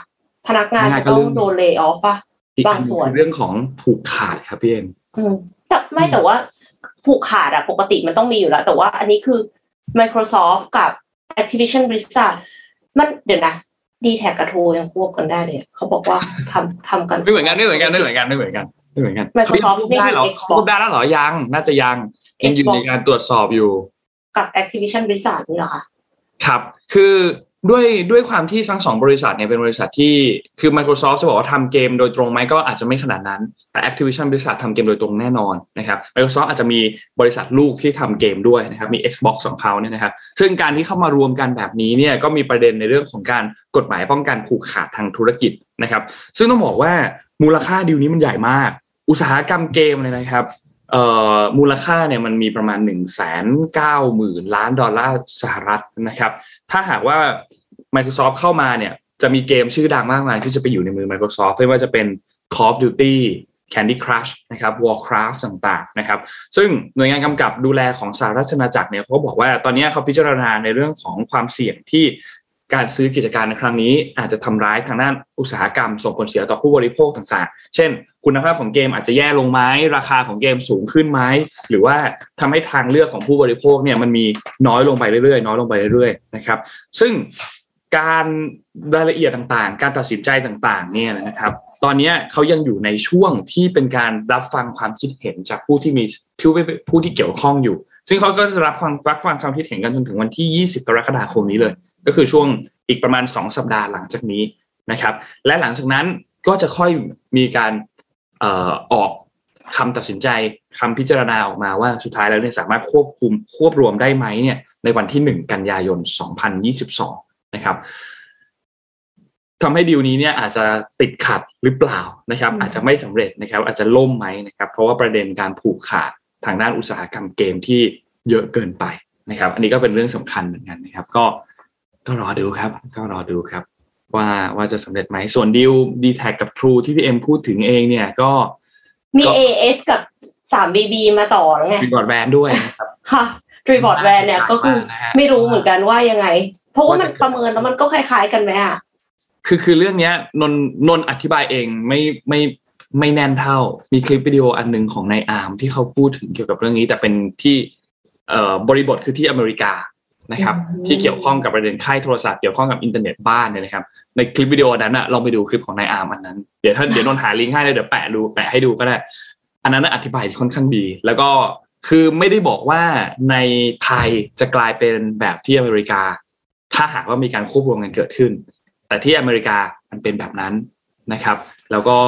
พนักงานพนักงานจะต้องก็เรื่องโดนเล y off ป่ะอีกอันหบางส่วนคือเรื่องของผูกขาดครับพี่เอ็มอืมแต่ไม่แต่ว่าผูกขาดอะปกติมันต้องมีอยู่แล้ว แต่ว่าอันนี้คือ Microsoft กับ Activision Blizzard มันเดี๋ยวนะดีแท็กกับทูยังควบกันได้เลยอะเขาบอกว่าทำทำกันไม่เหมือนกันไม่เหมือนกันไม่เหมือนกันไม่เหมือนกัน ไม่เหมือนกัน Microsoft เขายังควบได้เหรอนี่คือ Xbox ควบได้แล้วเหรอยัง น่าจะยังยังอยู่ใน Xbox การตรวจสอบอยู่กับ Activision Blizzard นี่เหรอคะครับคือด้วยด้วยความที่ทั้งสองบริษัทเนี่ยเป็นบริษัทที่คือ Microsoft จะบอกว่าทำเกมโดยตรงไหมก็อาจจะไม่ขนาดนั้น แต่ Activision บริษัททำเกมโดยตรงแน่นอนนะครับ Microsoft อาจจะมีบริษัทลูกที่ทำเกมด้วยนะครับมี Xbox ของเขาเนี่ยนะครับซึ่งการที่เข้ามารวมกันแบบนี้เนี่ยก็มีประเด็นในเรื่องของการกฎหมายป้องกันผูกขาดทางธุรกิจนะครับ ซึ่งต้องบอกว่ามูลค่าดีลนี้มันใหญ่มาก อุตสาหกรรมเกมเลยนะครับมูลค่าเนี่ยมันมีประมาณ1นึ่งแสนเก้าหมื่นล้านดอลลาร์สหรัฐนะครับ ถ้าหากว่า Microsoft เข้ามาเนี่ยจะมีเกมชื่อดังมากมายที่จะไปอยู่ในมือ Microsoft ไม่ว่าจะเป็น Call of Duty Candy Crush นะครับ Warcraft ต่างๆนะครับ ซึ่งหน่วยงานกำกับดูแลของสหราชอาณาจักรเนี่ยเขาบอกว่าตอนนี้เขาพิจารณาในเรื่องของความเสี่ยงที่ การซื้อกิจการในครั้งนี้ อาจจะทำร้ายทางด้านอุตสาหกรรม ส่งผลเสียต่อผู้บริโภคต่างๆ เช่น คุณภาพของเกมอาจจะแย่ลงไหมราคาของเกมสูงขึ้นไหมหรือว่าทำให้ทางเลือกของผู้บริโภคเนี่ยมันมีน้อยลงไปเรื่อยๆ น้อยลงไปเรื่อยๆนะครับ ซึ่งการรายละเอียดต่างๆ การตัดสินใจต่างๆ เนี่ยนะครับ ตอนนี้เขายังอยู่ในช่วงที่เป็นการรับฟังความคิดเห็นจากผู้ที่มีผู้ผู้ที่เกี่ยวข้องอยู่ ซึ่งเขาก็จะรับฟังรับฟังความคิดเห็นกันจนถึงวันที่ 20 กรกฎาคมนี้เลย ก็คือช่วงอีกประมาณ 2 สัปดาห์หลังจากนี้นะครับ และหลังจากนั้นก็จะค่อยมีการเอ่อออกคำตัดสินใจคำพิจารณาออกมาว่าสุดท้ายแล้วเนี่ยสามารถควบคุมควบรวมได้ไหมเนี่ยในวันที่ 1 กันยายน 2022 นะครับทำให้ดีลนี้เนี่ยอาจจะติดขัดหรือเปล่านะครับอืมอาจจะไม่สำเร็จนะครับ อาจจะล่มไหมนะครับ เพราะว่าประเด็นการผูกขาดทางด้านอุตสาหกรรมเกมที่เยอะเกินไปนะครับ อันนี้ก็เป็นเรื่องสำคัญเหมือนกันนะครับ ก็ ก็รอดูครับ ก็รอดูครับ ว่าว่าจะสำเร็จไหมส่วนดีลดีแท็กับ True ที่พี่เอ็มพูดถึงเองเนี่ยก็มีก็ AS กับ 3BB มาต่อแล้วไงมีบอร์ดแบนด้วยนะครับค่ะรีบอร์ดแวนเนี่ยก็คือน่าสนใจมากนะฮะไม่รู้เหมือนกันว่ายังไง เพราะว่ามันว่าจะประเมินแล้วมันก็คล้าย ๆ กันไหมอะคือคือเรื่องเนี้ยนนนนอธิบายเองไม่ไม่ไม่แน่นเท่า มีคลิปวิดีโออันหนึ่งของนายอาร์มที่เขาพูดถึงเกี่ยวกับเรื่องนี้ แต่เป็นที่เอ่อบริบทคือที่อเมริกา นะครับอืมที่เกี่ยวข้องกับประเด็นค่ายโทรศัพท์เกี่ยวข้องกับอินเทอร์เน็ตบ้านเนี่ยนะครับในคลิปวิดีโอนั้นอะลองไปดูคลิปของนายอาร์มอันนั้นเดี๋ยวถ้าเดี๋ยวนนหาลิงก์ให้เลยเดี๋ยวแปะดูแปะให้ดูก็ได้ อันนั้นนะอธิบายค่อนข้างดี แล้วก็คือไม่ได้บอกว่าในไทยจะกลายเป็นแบบที่อเมริกา ถ้าหากว่ามีการควบรวมกันเกิดขึ้น แต่ที่อเมริกามันเป็นแบบนั้นนะครับ แล้วก็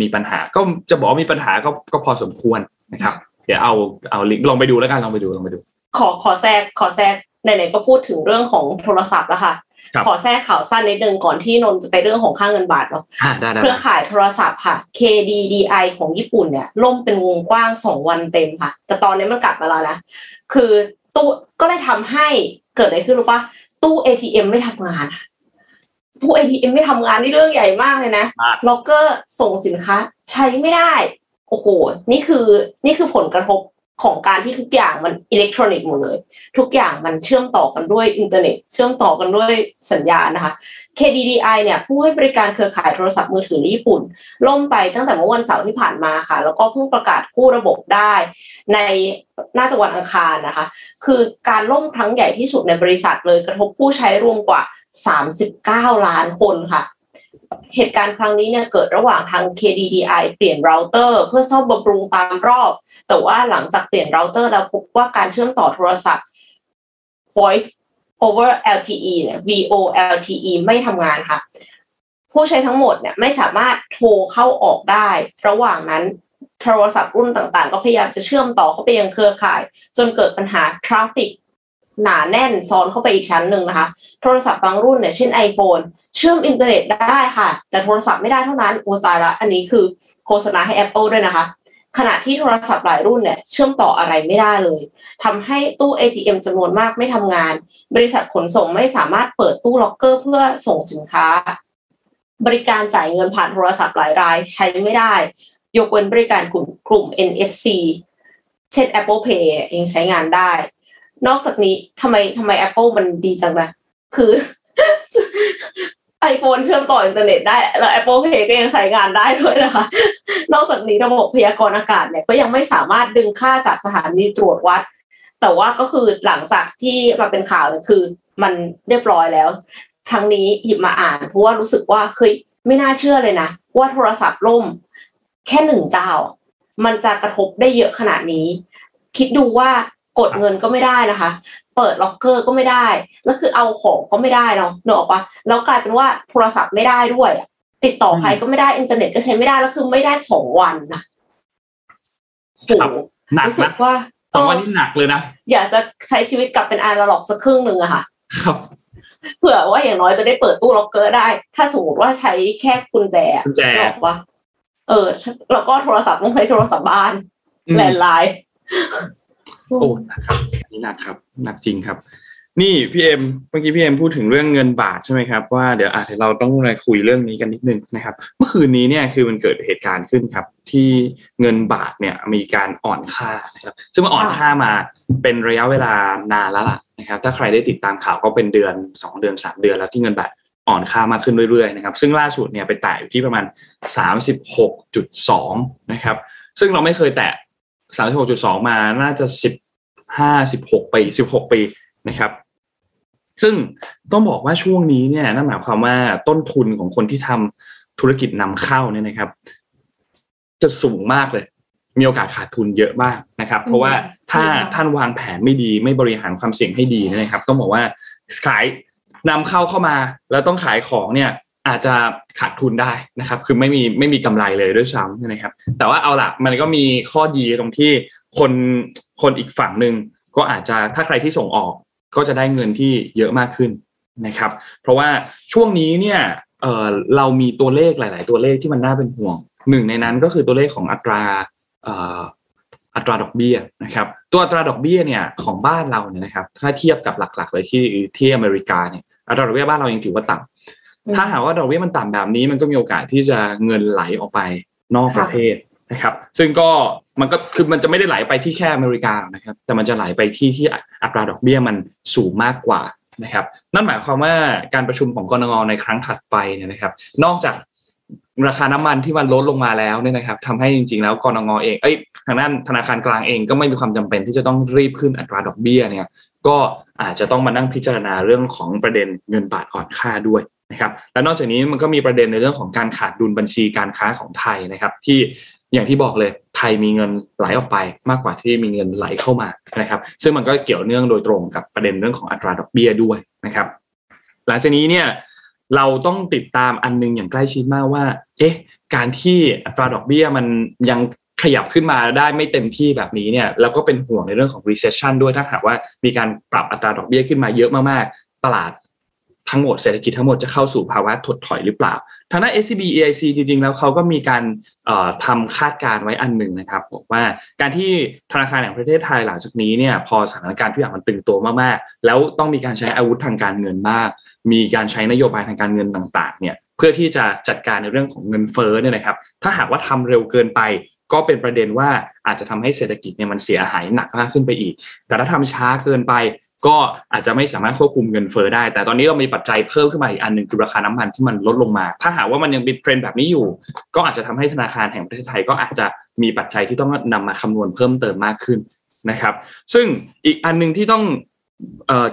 มีปัญหาก็จะบอกว่ามีปัญหาก็ก็พอสมควรนะครับ เดี๋ยวเอาเอาลิงก์ลองไปดูแล้วกันลองไปดูลองไปดู ขอขอแทรกขอแทรก ไหนๆก็พูดถึงเรื่องของโทรศัพท์แล้วค่ะครับขอแทรกข่าวสั้นนิดนึงก่อนที่นนท์จะไปเรื่องของค่าเงินบาทเนาะอ่าได้ได้เครือข่ายโทรศัพท์ค่ะ KDDI ของญี่ปุ่นเนี่ยล่มเป็นวงกว้างสองวันเต็มค่ะ แต่ตอนนี้มันกลับมาแล้วนะ คือตู้ก็เลยทำให้เกิดอะไรขึ้นรู้ปะตู้ ATM ไม่ทำงานอะตู้ ATM ไม่ทำงานนี่เรื่องใหญ่มากเลยนะมากล็อกเกอร์ส่งสินค้า ใช้ไม่ได้โอ้โหนี่คือนี่คือผลกระทบ ของการที่ทุกอย่างมันอิเล็กทรอนิกส์หมดเลย ทุกอย่างมันเชื่อมต่อกันด้วยอินเทอร์เน็ต เชื่อมต่อกันด้วยสัญญาณนะคะ KDDI เนี่ยผู้ให้บริการเครือข่ายโทรศัพท์มือถือในญี่ปุ่น ล่มไปตั้งแต่เมื่อวันเสาร์ที่ผ่านมาค่ะ แล้วก็เพิ่งประกาศกู้ระบบได้ ในน่าจะวันอังคารนะคะ คือการล่มครั้งใหญ่ที่สุดในบริษัทเลยกระทบผู้ใช้รวมกว่า 39 ล้านคนค่ะ เหตุการณ์ครั้งนี้เนี่ยเกิดระหว่างทาง KDDI เปลี่ยนเราเตอร์ เพื่อซ่อมบำรุงตามรอบ แต่ว่าหลังจากเปลี่ยนเราเตอร์ แล้วพบว่าการเชื่อมต่อโทรศัพท์ voice over LTE เนี่ย VoLTE ไม่ทำงานค่ะ ผู้ใช้ทั้งหมดเนี่ยไม่สามารถโทรเข้าออกได้ ระหว่างนั้นโทรศัพท์รุ่นต่างๆ ก็พยายามจะเชื่อมต่อเข้าไปยังเครือข่าย จนเกิดปัญหา traffic หนาแน่นซ้อนเข้าไปอีกชั้นหนึ่งนะคะ โทรศัพท์บางรุ่นเนี่ยเช่น iPhone เชื่อมอินเทอร์เน็ตได้ค่ะ แต่โทรศัพท์ไม่ได้เท่านั้นโอ้ตายละอันนี้คือโฆษณาให้ Apple ด้วยนะคะ ขณะที่โทรศัพท์หลายรุ่นเนี่ยเชื่อมต่ออะไรไม่ได้เลยทำให้ตู้ ATM จำนวนมากไม่ทำงาน บริษัทขนส่งไม่สามารถเปิดตู้ล็อกเกอร์เพื่อส่งสินค้า บริการจ่ายเงินผ่านโทรศัพท์หลายรายใช้ไม่ได้ ยกเว้นบริการกลุ่มกลุ่ม NFC เช่น Apple Pay เองใช้งานได้ นอกจากนี้ทำไมทำไม Apple มันดีจังนะคือ iPhone เชื่อมต่ออินเทอร์เน็ตได้ แล้ว Apple Pay ก็ยังใช้งานได้ด้วยนะคะ นอกจากนี้ระบบพยากรณ์อากาศเนี่ยก็ยังไม่สามารถดึงค่าจากสถานีตรวจวัด แต่ว่าก็คือหลังจากที่มาเป็นข่าวเนี่ยคือ มันเรียบร้อยแล้ว ทั้งนี้หยิบมาอ่าน เพราะว่ารู้สึกว่าเฮ้ยไม่น่าเชื่อเลยนะ ว่าโทรศัพท์ล่ม แค่หนึ่งเจ้า มันจะกระทบได้เยอะขนาดนี้ คิดดูว่า กดเงินก็ไม่ได้นะคะ เปิดล็อกเกอร์ก็ไม่ได้ แล้วคือเอาของก็ไม่ได้เนาะนึกออกปะแล้วกลายเป็นว่าโทรศัพท์ไม่ได้ด้วย ติดต่อใครก็ไม่ได้อินเทอร์เน็ตก็ใช้ไม่ได้แล้วคือไม่ได้สองวันนะโหครับหนักรู้สึนะกว่าสองวันนี้หนักเลยนะ อยากจะใช้ชีวิตกลับเป็นอานาล็อกสักครึ่งหนึ่งอะค่ะ ครับเผื่อว่าอย่างน้อยจะได้เปิดตู้ล็อกเกอร์ได้ ถ้าสมมติว่าใช้แค่กุญแจกุญแจบอกว่า เออ แล้วก็โทรศัพท์ต้องใช้โทรศัพท์บ้านอืม landline โอ้หนักครับนี่หนักครับหนักจริงครับ นี่พี่เอ็มเมื่อกี้พี่เอ็มพูดถึงเรื่องเงินบาทใช่ไหมครับว่าเดี๋ยวอาจจะเราต้องมาคุยเรื่องนี้กันนิดนึงนะครับ เมื่อคืนนี้เนี่ยคือมันเกิดเหตุการณ์ขึ้นครับ ที่เงินบาทเนี่ยมีการอ่อนค่านะครับซึ่งมันอ่อนค่ามาเป็นระยะเวลานานแล้วล่ะนะครับ ถ้าใครได้ติดตามข่าวก็เป็นเดือนสองเดือนสามเดือนแล้วที่เงินบาทอ่อนค่ามากขึ้นเรื่อยๆนะครับ ซึ่งล่าสุดเนี่ยไปแตะอยู่ที่ประมาณสามสิบหกจุดสองนะครับ ซึ่งเราไม่เคยแตะ สามสิบหกจุดสองมาน่าจะสิบห้าสิบหกปีสิบหกปีนะครับ ซึ่งต้องบอกว่าช่วงนี้เนี่ยนั่นหมายความว่าต้นทุนของคนที่ทำธุรกิจนำเข้าเนี่ยนะครับ จะสูงมากเลย มีโอกาสขาดทุนเยอะมากนะครับ เพราะว่าถ้าจริงค่ะท่านวางแผนไม่ดีไม่บริหารความเสี่ยงให้ดีเนยนะครับ ต้องบอกว่าขายนำเข้าเข้ามา แล้วต้องขายของเนี่ย อาจจะขาดทุนได้นะครับ คือไม่มีไม่มีกำไรเลยด้วยซ้ำนะครับ แต่ว่าเอาล่ะมันก็มีข้อดีตรงที่คนคนอีกฝั่งหนึ่งก็อาจจะถ้าใครที่ส่งออกก็จะได้เงินที่เยอะมากขึ้นนะครับ เพราะว่าช่วงนี้เนี่ยเออเรามีตัวเลขหลาย ๆ ตัวเลขที่มันน่าเป็นห่วงหนึ่งในนั้นก็คือตัวเลขของอัตราอัตราดอกเบี้ยนะครับตัวอัตราดอกเบี้ยเนี่ยของบ้านเราเนี่ยนะครับถ้าเทียบกับหลัก ๆ เลยที่ที่อเมริกาเนี่ยอัตราดอกเบี้ยบ้านเรายังถือว่าต่ำ ถ้าหากว่าดอกเบี้ยมันต่ำแบบนี้มันก็มีโอกาสที่จะเงินไหลออกไปนอกประเทศนะครับ ซึ่งก็มันก็คือมันจะไม่ได้ไหลไปที่แค่อเมริกานะครับ แต่มันจะไหลไปที่ที่อัตราดอกเบี้ยมันสูงมากกว่านะครับ นั่นหมายความว่าการประชุมของกรงในครั้งถัดไปเนี่ยนะครับ นอกจากราคาน้ำมันที่มันลดลงมาแล้วเนี่ยนะครับทำให้จริงๆแล้วกรงเองเอ้ยทางด้านธนาคารกลางเองก็ไม่มีความจำเป็นที่จะต้องรีบขึ้นอัตราดอกเบี้ยเนี่ย ก็อาจจะต้องมานั่งพิจารณาเรื่องของประเด็นเงินบาทอ่อนค่าด้วย นะครับและนอกจากนี้มันก็มีประเด็นในเรื่องของการขาดดุลบัญชีการค้าของไทยนะครับ ที่อย่างที่บอกเลยไทยมีเงินไหลออกไปมากกว่าที่มีเงินไหลเข้ามานะครับ ซึ่งมันก็เกี่ยวเนื่องโดยตรงกับประเด็นเรื่องของอัตราดอกเบี้ยด้วยนะครับ หลังจากนี้เนี่ยเราต้องติดตามอันนึงอย่างใกล้ชิดมากว่า เอ๊ะ การที่อัตราดอกเบี้ยมันยังขยับขึ้นมาได้ไม่เต็มที่แบบนี้เนี่ยแล้วก็เป็นห่วงในเรื่องของ recession ด้วยถ้าหากว่ามีการปรับอัตราดอกเบี้ยขึ้นมาเยอะมากๆ ตลาด ทั้งหมดเศรษฐกิจทั้งหมดจะเข้าสู่ภาวะถดถอยหรือเปล่า ทางด้าน SCB EIC จริงๆ แล้วเขาก็มีการทำคาดการไว้อันหนึ่งนะครับบอกว่าการที่ธนาคารแห่งประเทศไทยหลังจากนี้เนี่ยพอสถานการณ์ทุกอย่างมันตึงตัวมากๆ แล้วต้องมีการใช้อาวุธทางการเงินมาก มีการใช้นโยบายทางการเงินต่างๆเนี่ยเพื่อที่จะจัดการในเรื่องของเงินเฟ้อเนี่ยนะครับ ถ้าหากว่าทำเร็วเกินไปก็เป็นประเด็นว่าอาจจะทำให้เศรษฐกิจเนี่ยมันเสียหายหนักมากขึ้นไปอีก แต่ถ้าทำช้าเกินไป ก็อาจจะไม่สามารถควบคุมเงินเฟ้อได้ แต่ตอนนี้เรามีปัจจัยเพิ่มขึ้นมาอีกอันหนึ่งคือราคาน้ำมันที่มันลดลงมา ถ้าหากว่ามันยังเป็นเทรนด์แบบนี้อยู่ ก็อาจจะทำให้ธนาคารแห่งประเทศไทยก็อาจจะมีปัจจัยที่ต้องนำมาคำนวณเพิ่มเติมมากขึ้นนะครับ ซึ่งอีกอันหนึ่งที่ต้อง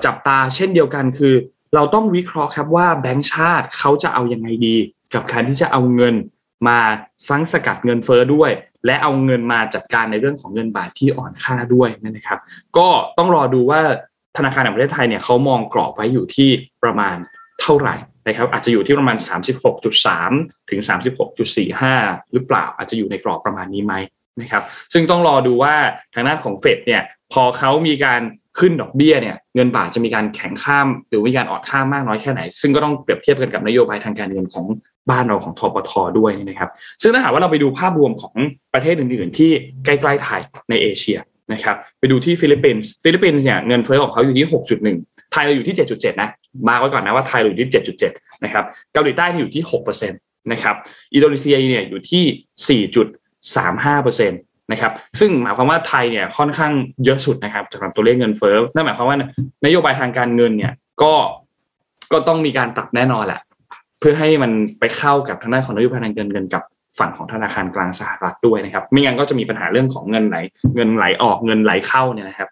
จับตาเช่นเดียวกันคือ เราต้องวิเคราะห์ครับว่าแบงก์ชาติเขาจะเอายังไงดี กับการที่จะเอาเงินมาสังสกัดเงินเฟ้อด้วย และเอาเงินมาจัดการในเรื่องของเงินบาทที่อ่อนค่าด้วยนะครับ ก็ต้องรอดูว่า ธนาคารแห่งประเทศไทยเนี่ยเขามองกรอบไว้อยู่ที่ประมาณเท่าไหร่นะครับอาจจะอยู่ที่ประมาณ 36.3 ถึง 36.45 หรือเปล่าอาจจะอยู่ในกรอบประมาณนี้ไหมนะครับซึ่งต้องรอดูว่าทางด้านของเฟดเนี่ยพอเขามีการขึ้นดอกเบี้ยเนี่ยเงินบาทจะมีการแข็งค่า หรือมีการอ่อนค่ามากน้อยแค่ไหน ซึ่งก็ต้องเปรียบเทียบกันกับนโยบายทางการเงินของบ้านเราของธปทด้วยนะครับ ซึ่งถ้าหากว่าเราไปดูภาพรวมของประเทศอื่น ๆ ที่ใกล้ ๆ ไทยในเอเชีย นะครับไปดูที่ฟิลิปปินส์ฟิลิปปินส์เนี่ยเงินเฟ้อของเขาอยู่ที่ 6.1 ไทยเราอยู่ที่ 7.7 นะ มาไว้ก่อนนะว่าไทยเราอยู่ที่ 7.7 นะครับเกาหลีใต้อยู่ที่6%นะครับอินโดนีเซียเนี่ยอยู่ที่ 4.35%นะครับซึ่งหมายความว่าไทยเนี่ยค่อนข้างเยอะสุดนะครับสำหรับตัวเลขเงินเฟ้อนั่นหมายความว่านโยบายทางการเงินเนี่ยก็ก็ต้องมีการตัดแน่นอนแหละเพื่อให้มันไปเข้ากับทางด้านของนโยบายทางการเงินกับ ฝั่งของธนาคารกลางสหรัฐด้วยนะครับ ไม่งั้นก็จะมีปัญหาเรื่องของเงินไหลเงินไหลออกเงินไหลเข้าเนี่ยนะครับ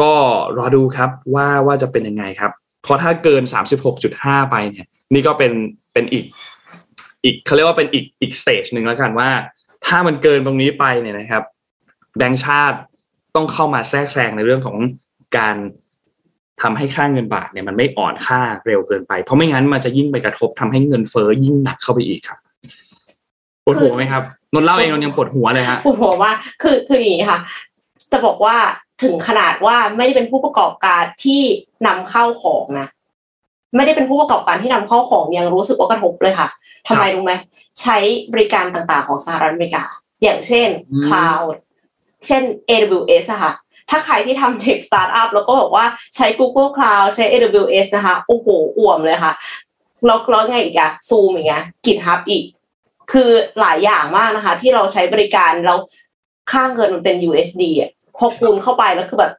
ก็รอดูครับว่าว่าจะเป็นยังไงครับเพราะถ้าเกิน 36.5 ไปเนี่ย นี่ก็เป็นเป็นอีกอีกเขาเรียกว่าเป็นอีกอีกสเตจหนึ่งแล้วกันว่า ถ้ามันเกินตรงนี้ไปเนี่ยนะครับ แบงก์ชาติต้องเข้ามาแทรกแซงในเรื่องของการทำให้ค่าเงินบาทเนี่ยมันไม่อ่อนค่าเร็วเกินไป เพราะไม่งั้นมันจะยิ่งไปกระทบทำให้เงินเฟ้อยิ่งหนักเข้าไปอีกครับ ปวดหัวไหมครับนนเล่าเองนนยังปวดหัวเลยฮะปวดหัวว่าคือคืออย่างนี้ค่ะ จะบอกว่าถึงขนาดว่าไม่ได้เป็นผู้ประกอบการที่นำเข้าของนะไม่ได้เป็นผู้ประกอบการที่นำเข้าของยังรู้สึกว่ากระทบเลยค่ะทำไมรู้ไหมใช้บริการต่างๆของสหรัฐอเมริกา อย่างเช่น cloud เช่น AWS อะค่ะ ถ้าใครที่ทำเทคสตาร์ทอัพแล้วก็บอกว่าใช้ Google Cloud ใช้ AWS นะคะ โอ้โห อ่วมเลยค่ะ แล้วแล้วไงอีกอะซูมอย่างเงี้ยกิจฮับอีก คือหลายอย่างมากนะคะ ที่เราใช้บริการแล้วค่าเงินมันเป็น USD อะพอคูณเข้าไปแล้วคือแบบ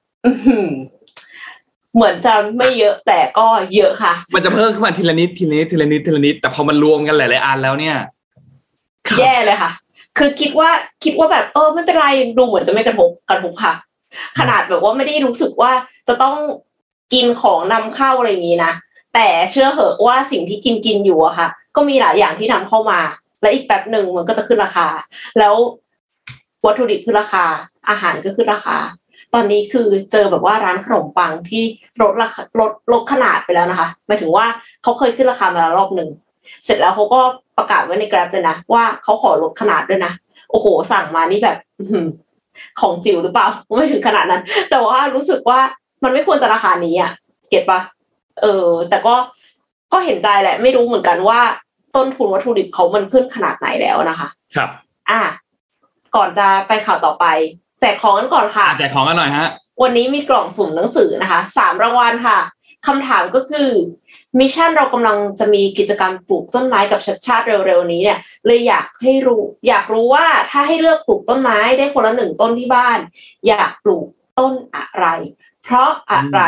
เหมือนจะไม่เยอะแต่ก็เยอะค่ะ มันจะเพิ่มขึ้นมาทีละนิดทีละนิดทีละนิดทีละนิด แต่พอมันรวมกันหลายๆอันแล้วเนี่ย แย่เลยค่ะ คือคิดว่าคิดว่าแบบเออไม่เป็นไรดูเหมือนจะไม่กระทบกระทบค่ะ ขนาดแบบว่าไม่ได้รู้สึกว่าจะต้องกินของนำเข้าอะไรอย่างนี้นะแต่เชื่อเหอะว่าสิ่งที่กินกินอยู่อะค่ะ ก็มีหลายอย่างที่นำเข้ามา และอีกแป๊บหนึ่งมันก็จะขึ้นราคา แล้ววัตถุดิบขึ้นราคา อาหารก็ขึ้นราคา ตอนนี้คือเจอแบบว่าร้านขนมปังที่ลดราคาลดลดขนาดไปแล้วนะคะหมายถึงว่าเขาเคยขึ้นราคามาแล้วรอบหนึ่งเสร็จแล้วเขาก็ประกาศไว้ในกราฟเลยนะว่าเขาขอลดขนาดด้วยนะโอ้โห สั่งมานี่แบบของจิ๋วหรือเปล่าไม่ถึงขนาดนั้น แต่ว่ารู้สึกว่ามันไม่ควรจะราคานี้อะ เก็ตปะเออ แต่ก็ก็เห็นใจแหละ ไม่รู้เหมือนกันว่า ต้นทุนวัตถุดิบเขามันขึ้นขนาดไหนแล้วนะคะ ครับ อะก่อนจะไปข่าวต่อไป แจกของกันก่อนค่ะแจกของกันหน่อยฮะ วันนี้มีกล่องสุ่มหนังสือนะคะสามรางวัลค่ะคำถามก็คือมิชชั่นเรากำลังจะมีกิจกรรมปลูกต้นไม้กับชัดชาติเร็วๆนี้เนี่ยเลยอยากให้รู้ อยากรู้ว่าถ้าให้เลือกปลูกต้นไม้ได้คนละหนึ่งต้นที่บ้าน อยากปลูกต้นอะไร เพราะอะไร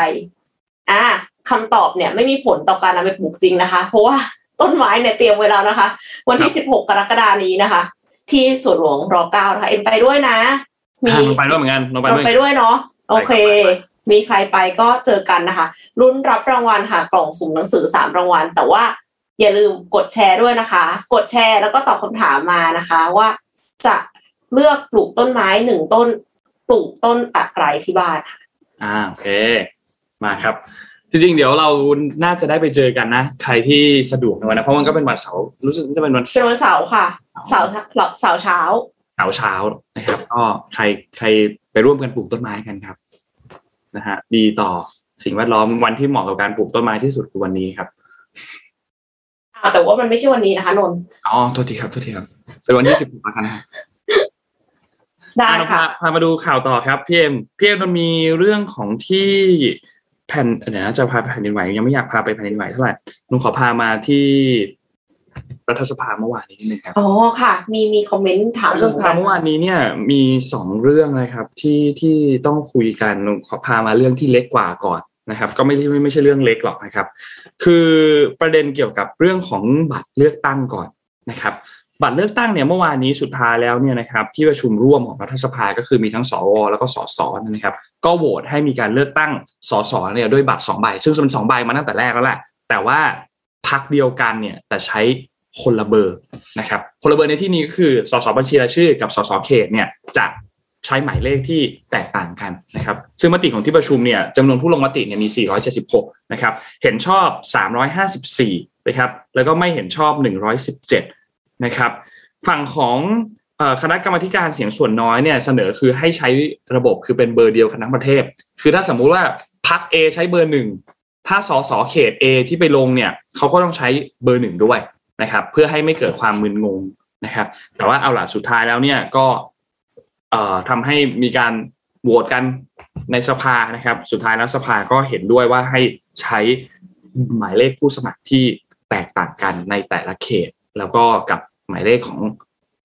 อ่าคำตอบเนี่ยไม่มีผลต่อการนำไปปลูกจริงนะคะ เพราะว่า ต้นไม้เนี่ยเตรียมไว้แล้วนะคะ วันที่สิบหกกรกฎานี้นะคะ ที่สวนหลวงรอเก้านะคะเอ็นไปด้วยนะ มีไปด้วยเหมือนกันลงไปด้วยเนาะโอเค มีใครไปก็เจอกันนะคะรุ่นรับรางวัลค่ะกล่องสุ่มหนังสือสามรางวัล แต่ว่าอย่าลืมกดแชร์ด้วยนะคะ กดแชร์แล้วก็ตอบคำถามมานะคะ ว่าจะเลือกปลูกต้นไม้หนึ่งต้นปลูกต้นอะไรที่บ้านอ่าโอเค มาครับ จริงๆเดี๋ยวเราน่าจะได้ไปเจอกันนะ ใครที่สะดวกในวันนะเพราะมันก็เป็นวันเสาร์รู้สึกจะเป็นวันเป็นวันเสาร์ค่ะเสาร์เสาร์เช้าเสาร์เช้านะครับก็ใครใครไปร่วมกันปลูกต้นไม้กันครับนะฮะดีต่อสิ่งแวดล้อมวันที่เหมาะกับการปลูกต้นไม้ที่สุดคือวันนี้ครับแต่ว่ามันไม่ใช่วันนี้นะคะนนอ๋อโทษทีครับโทษทีครับเป็นวันที่สิบหกกันนะได้ค่ะพามาดูข่าวต่อครับพี่เอ็มพี่เอ็มมันมีเรื่องของที่ แผ่นเดี๋ยวนะจะพาไปแผ่นดินไหวยังไม่อยากพาไปแผ่นดินไหวเท่าไหร่นุ่ขอพามาที่รัฐสภาเมื่อวานนี้นิดนึงครับอ๋อค่ะ มีมีคอมเมนต์ถามรัฐสภาเมื่อวานนี้เนี่ยมีสองเรื่องนะครับ ที่ที่ต้องคุยกันขอพามาเรื่องที่เล็กกว่าก่อนนะครับ ก็ไม่ไม่ไม่ใช่เรื่องเล็กหรอกนะครับ คือประเด็นเกี่ยวกับเรื่องของบัตรเลือกตั้งก่อนนะครับ บัตรเลือกตั้งเนี่ยเมื่อวานนี้สุดท้ายแล้วเนี่ยนะครับที่ประชุมร่วมของรัฐสภาก็คือมีทั้งสวแล้วก็สสนะครับก็โหวตให้มีการเลือกตั้งสสเนี่ยด้วยบัตรสองใบซึ่งเป็นสองใบมาตั้งแต่แรกแล้วแหละแต่ว่าพักเดียวกันเนี่ยแต่ใช้คนละเบอร์นะครับคนละเบอร์ในที่นี้ก็คือสสบัญชีรายชื่อ กับสสเขตเนี่ยจะใช้หมายเลขที่แตกต่างกันนะครับซึ่งมติของที่ประชุมเนี่ยจำนวนผู้ลงมติเนี่ยมี 476 นะครับ เห็นชอบ 354 นะครับ แล้วก็ไม่เห็นชอบ 117 นะครับ ฝั่งของคณะกรรมการเสียงส่วนน้อยเนี่ยเสนอคือให้ใช้ระบบคือเป็นเบอร์เดียวกันทั้งประเทศ คือถ้าสมมุติว่าพัก A ใช้เบอร์หนึ่งถ้าสสเขต A ที่ไปลงเนี่ยเขาก็ต้องใช้เบอร์หนึ่งด้วยนะครับ เพื่อให้ไม่เกิดความมึนงงนะครับ แต่ว่าเอาล่ะสุดท้ายแล้วเนี่ยก็เอ่อทำให้มีการโหวตกันในสภานะครับ สุดท้ายแล้วสภาก็เห็นด้วยว่าให้ใช้หมายเลขผู้สมัครที่แตกต่างกันในแต่ละเขต แล้วก็กับ หมายเลขของ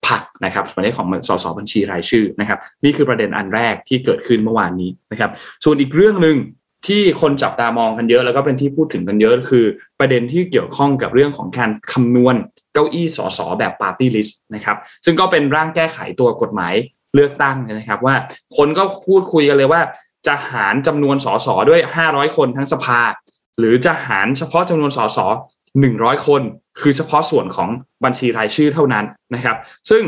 พรรคนะครับหมายเลขของสสบัญชีรายชื่อนะครับ นี่คือประเด็นอันแรกที่เกิดขึ้นเมื่อวานนี้นะครับ ส่วนอีกเรื่องหนึ่งที่คนจับตามองกันเยอะ แล้วก็เป็นที่พูดถึงกันเยอะคือ ประเด็นที่เกี่ยวข้องกับเรื่องของการคำนวณเก้าอี้สสแบบปาร์ตี้ลิสต์นะครับซึ่งก็เป็นร่างแก้ไขตัวกฎหมายเลือกตั้งนะครับ ว่าคนก็พูดคุยกันเลยว่า จะหารจำนวนสสด้วย 500 คนทั้งสภา หรือจะหารเฉพาะจำนวนสส100 คน คือเฉพาะส่วนของบัญชีรายชื่อเท่านั้นนะครับ ซึ่ง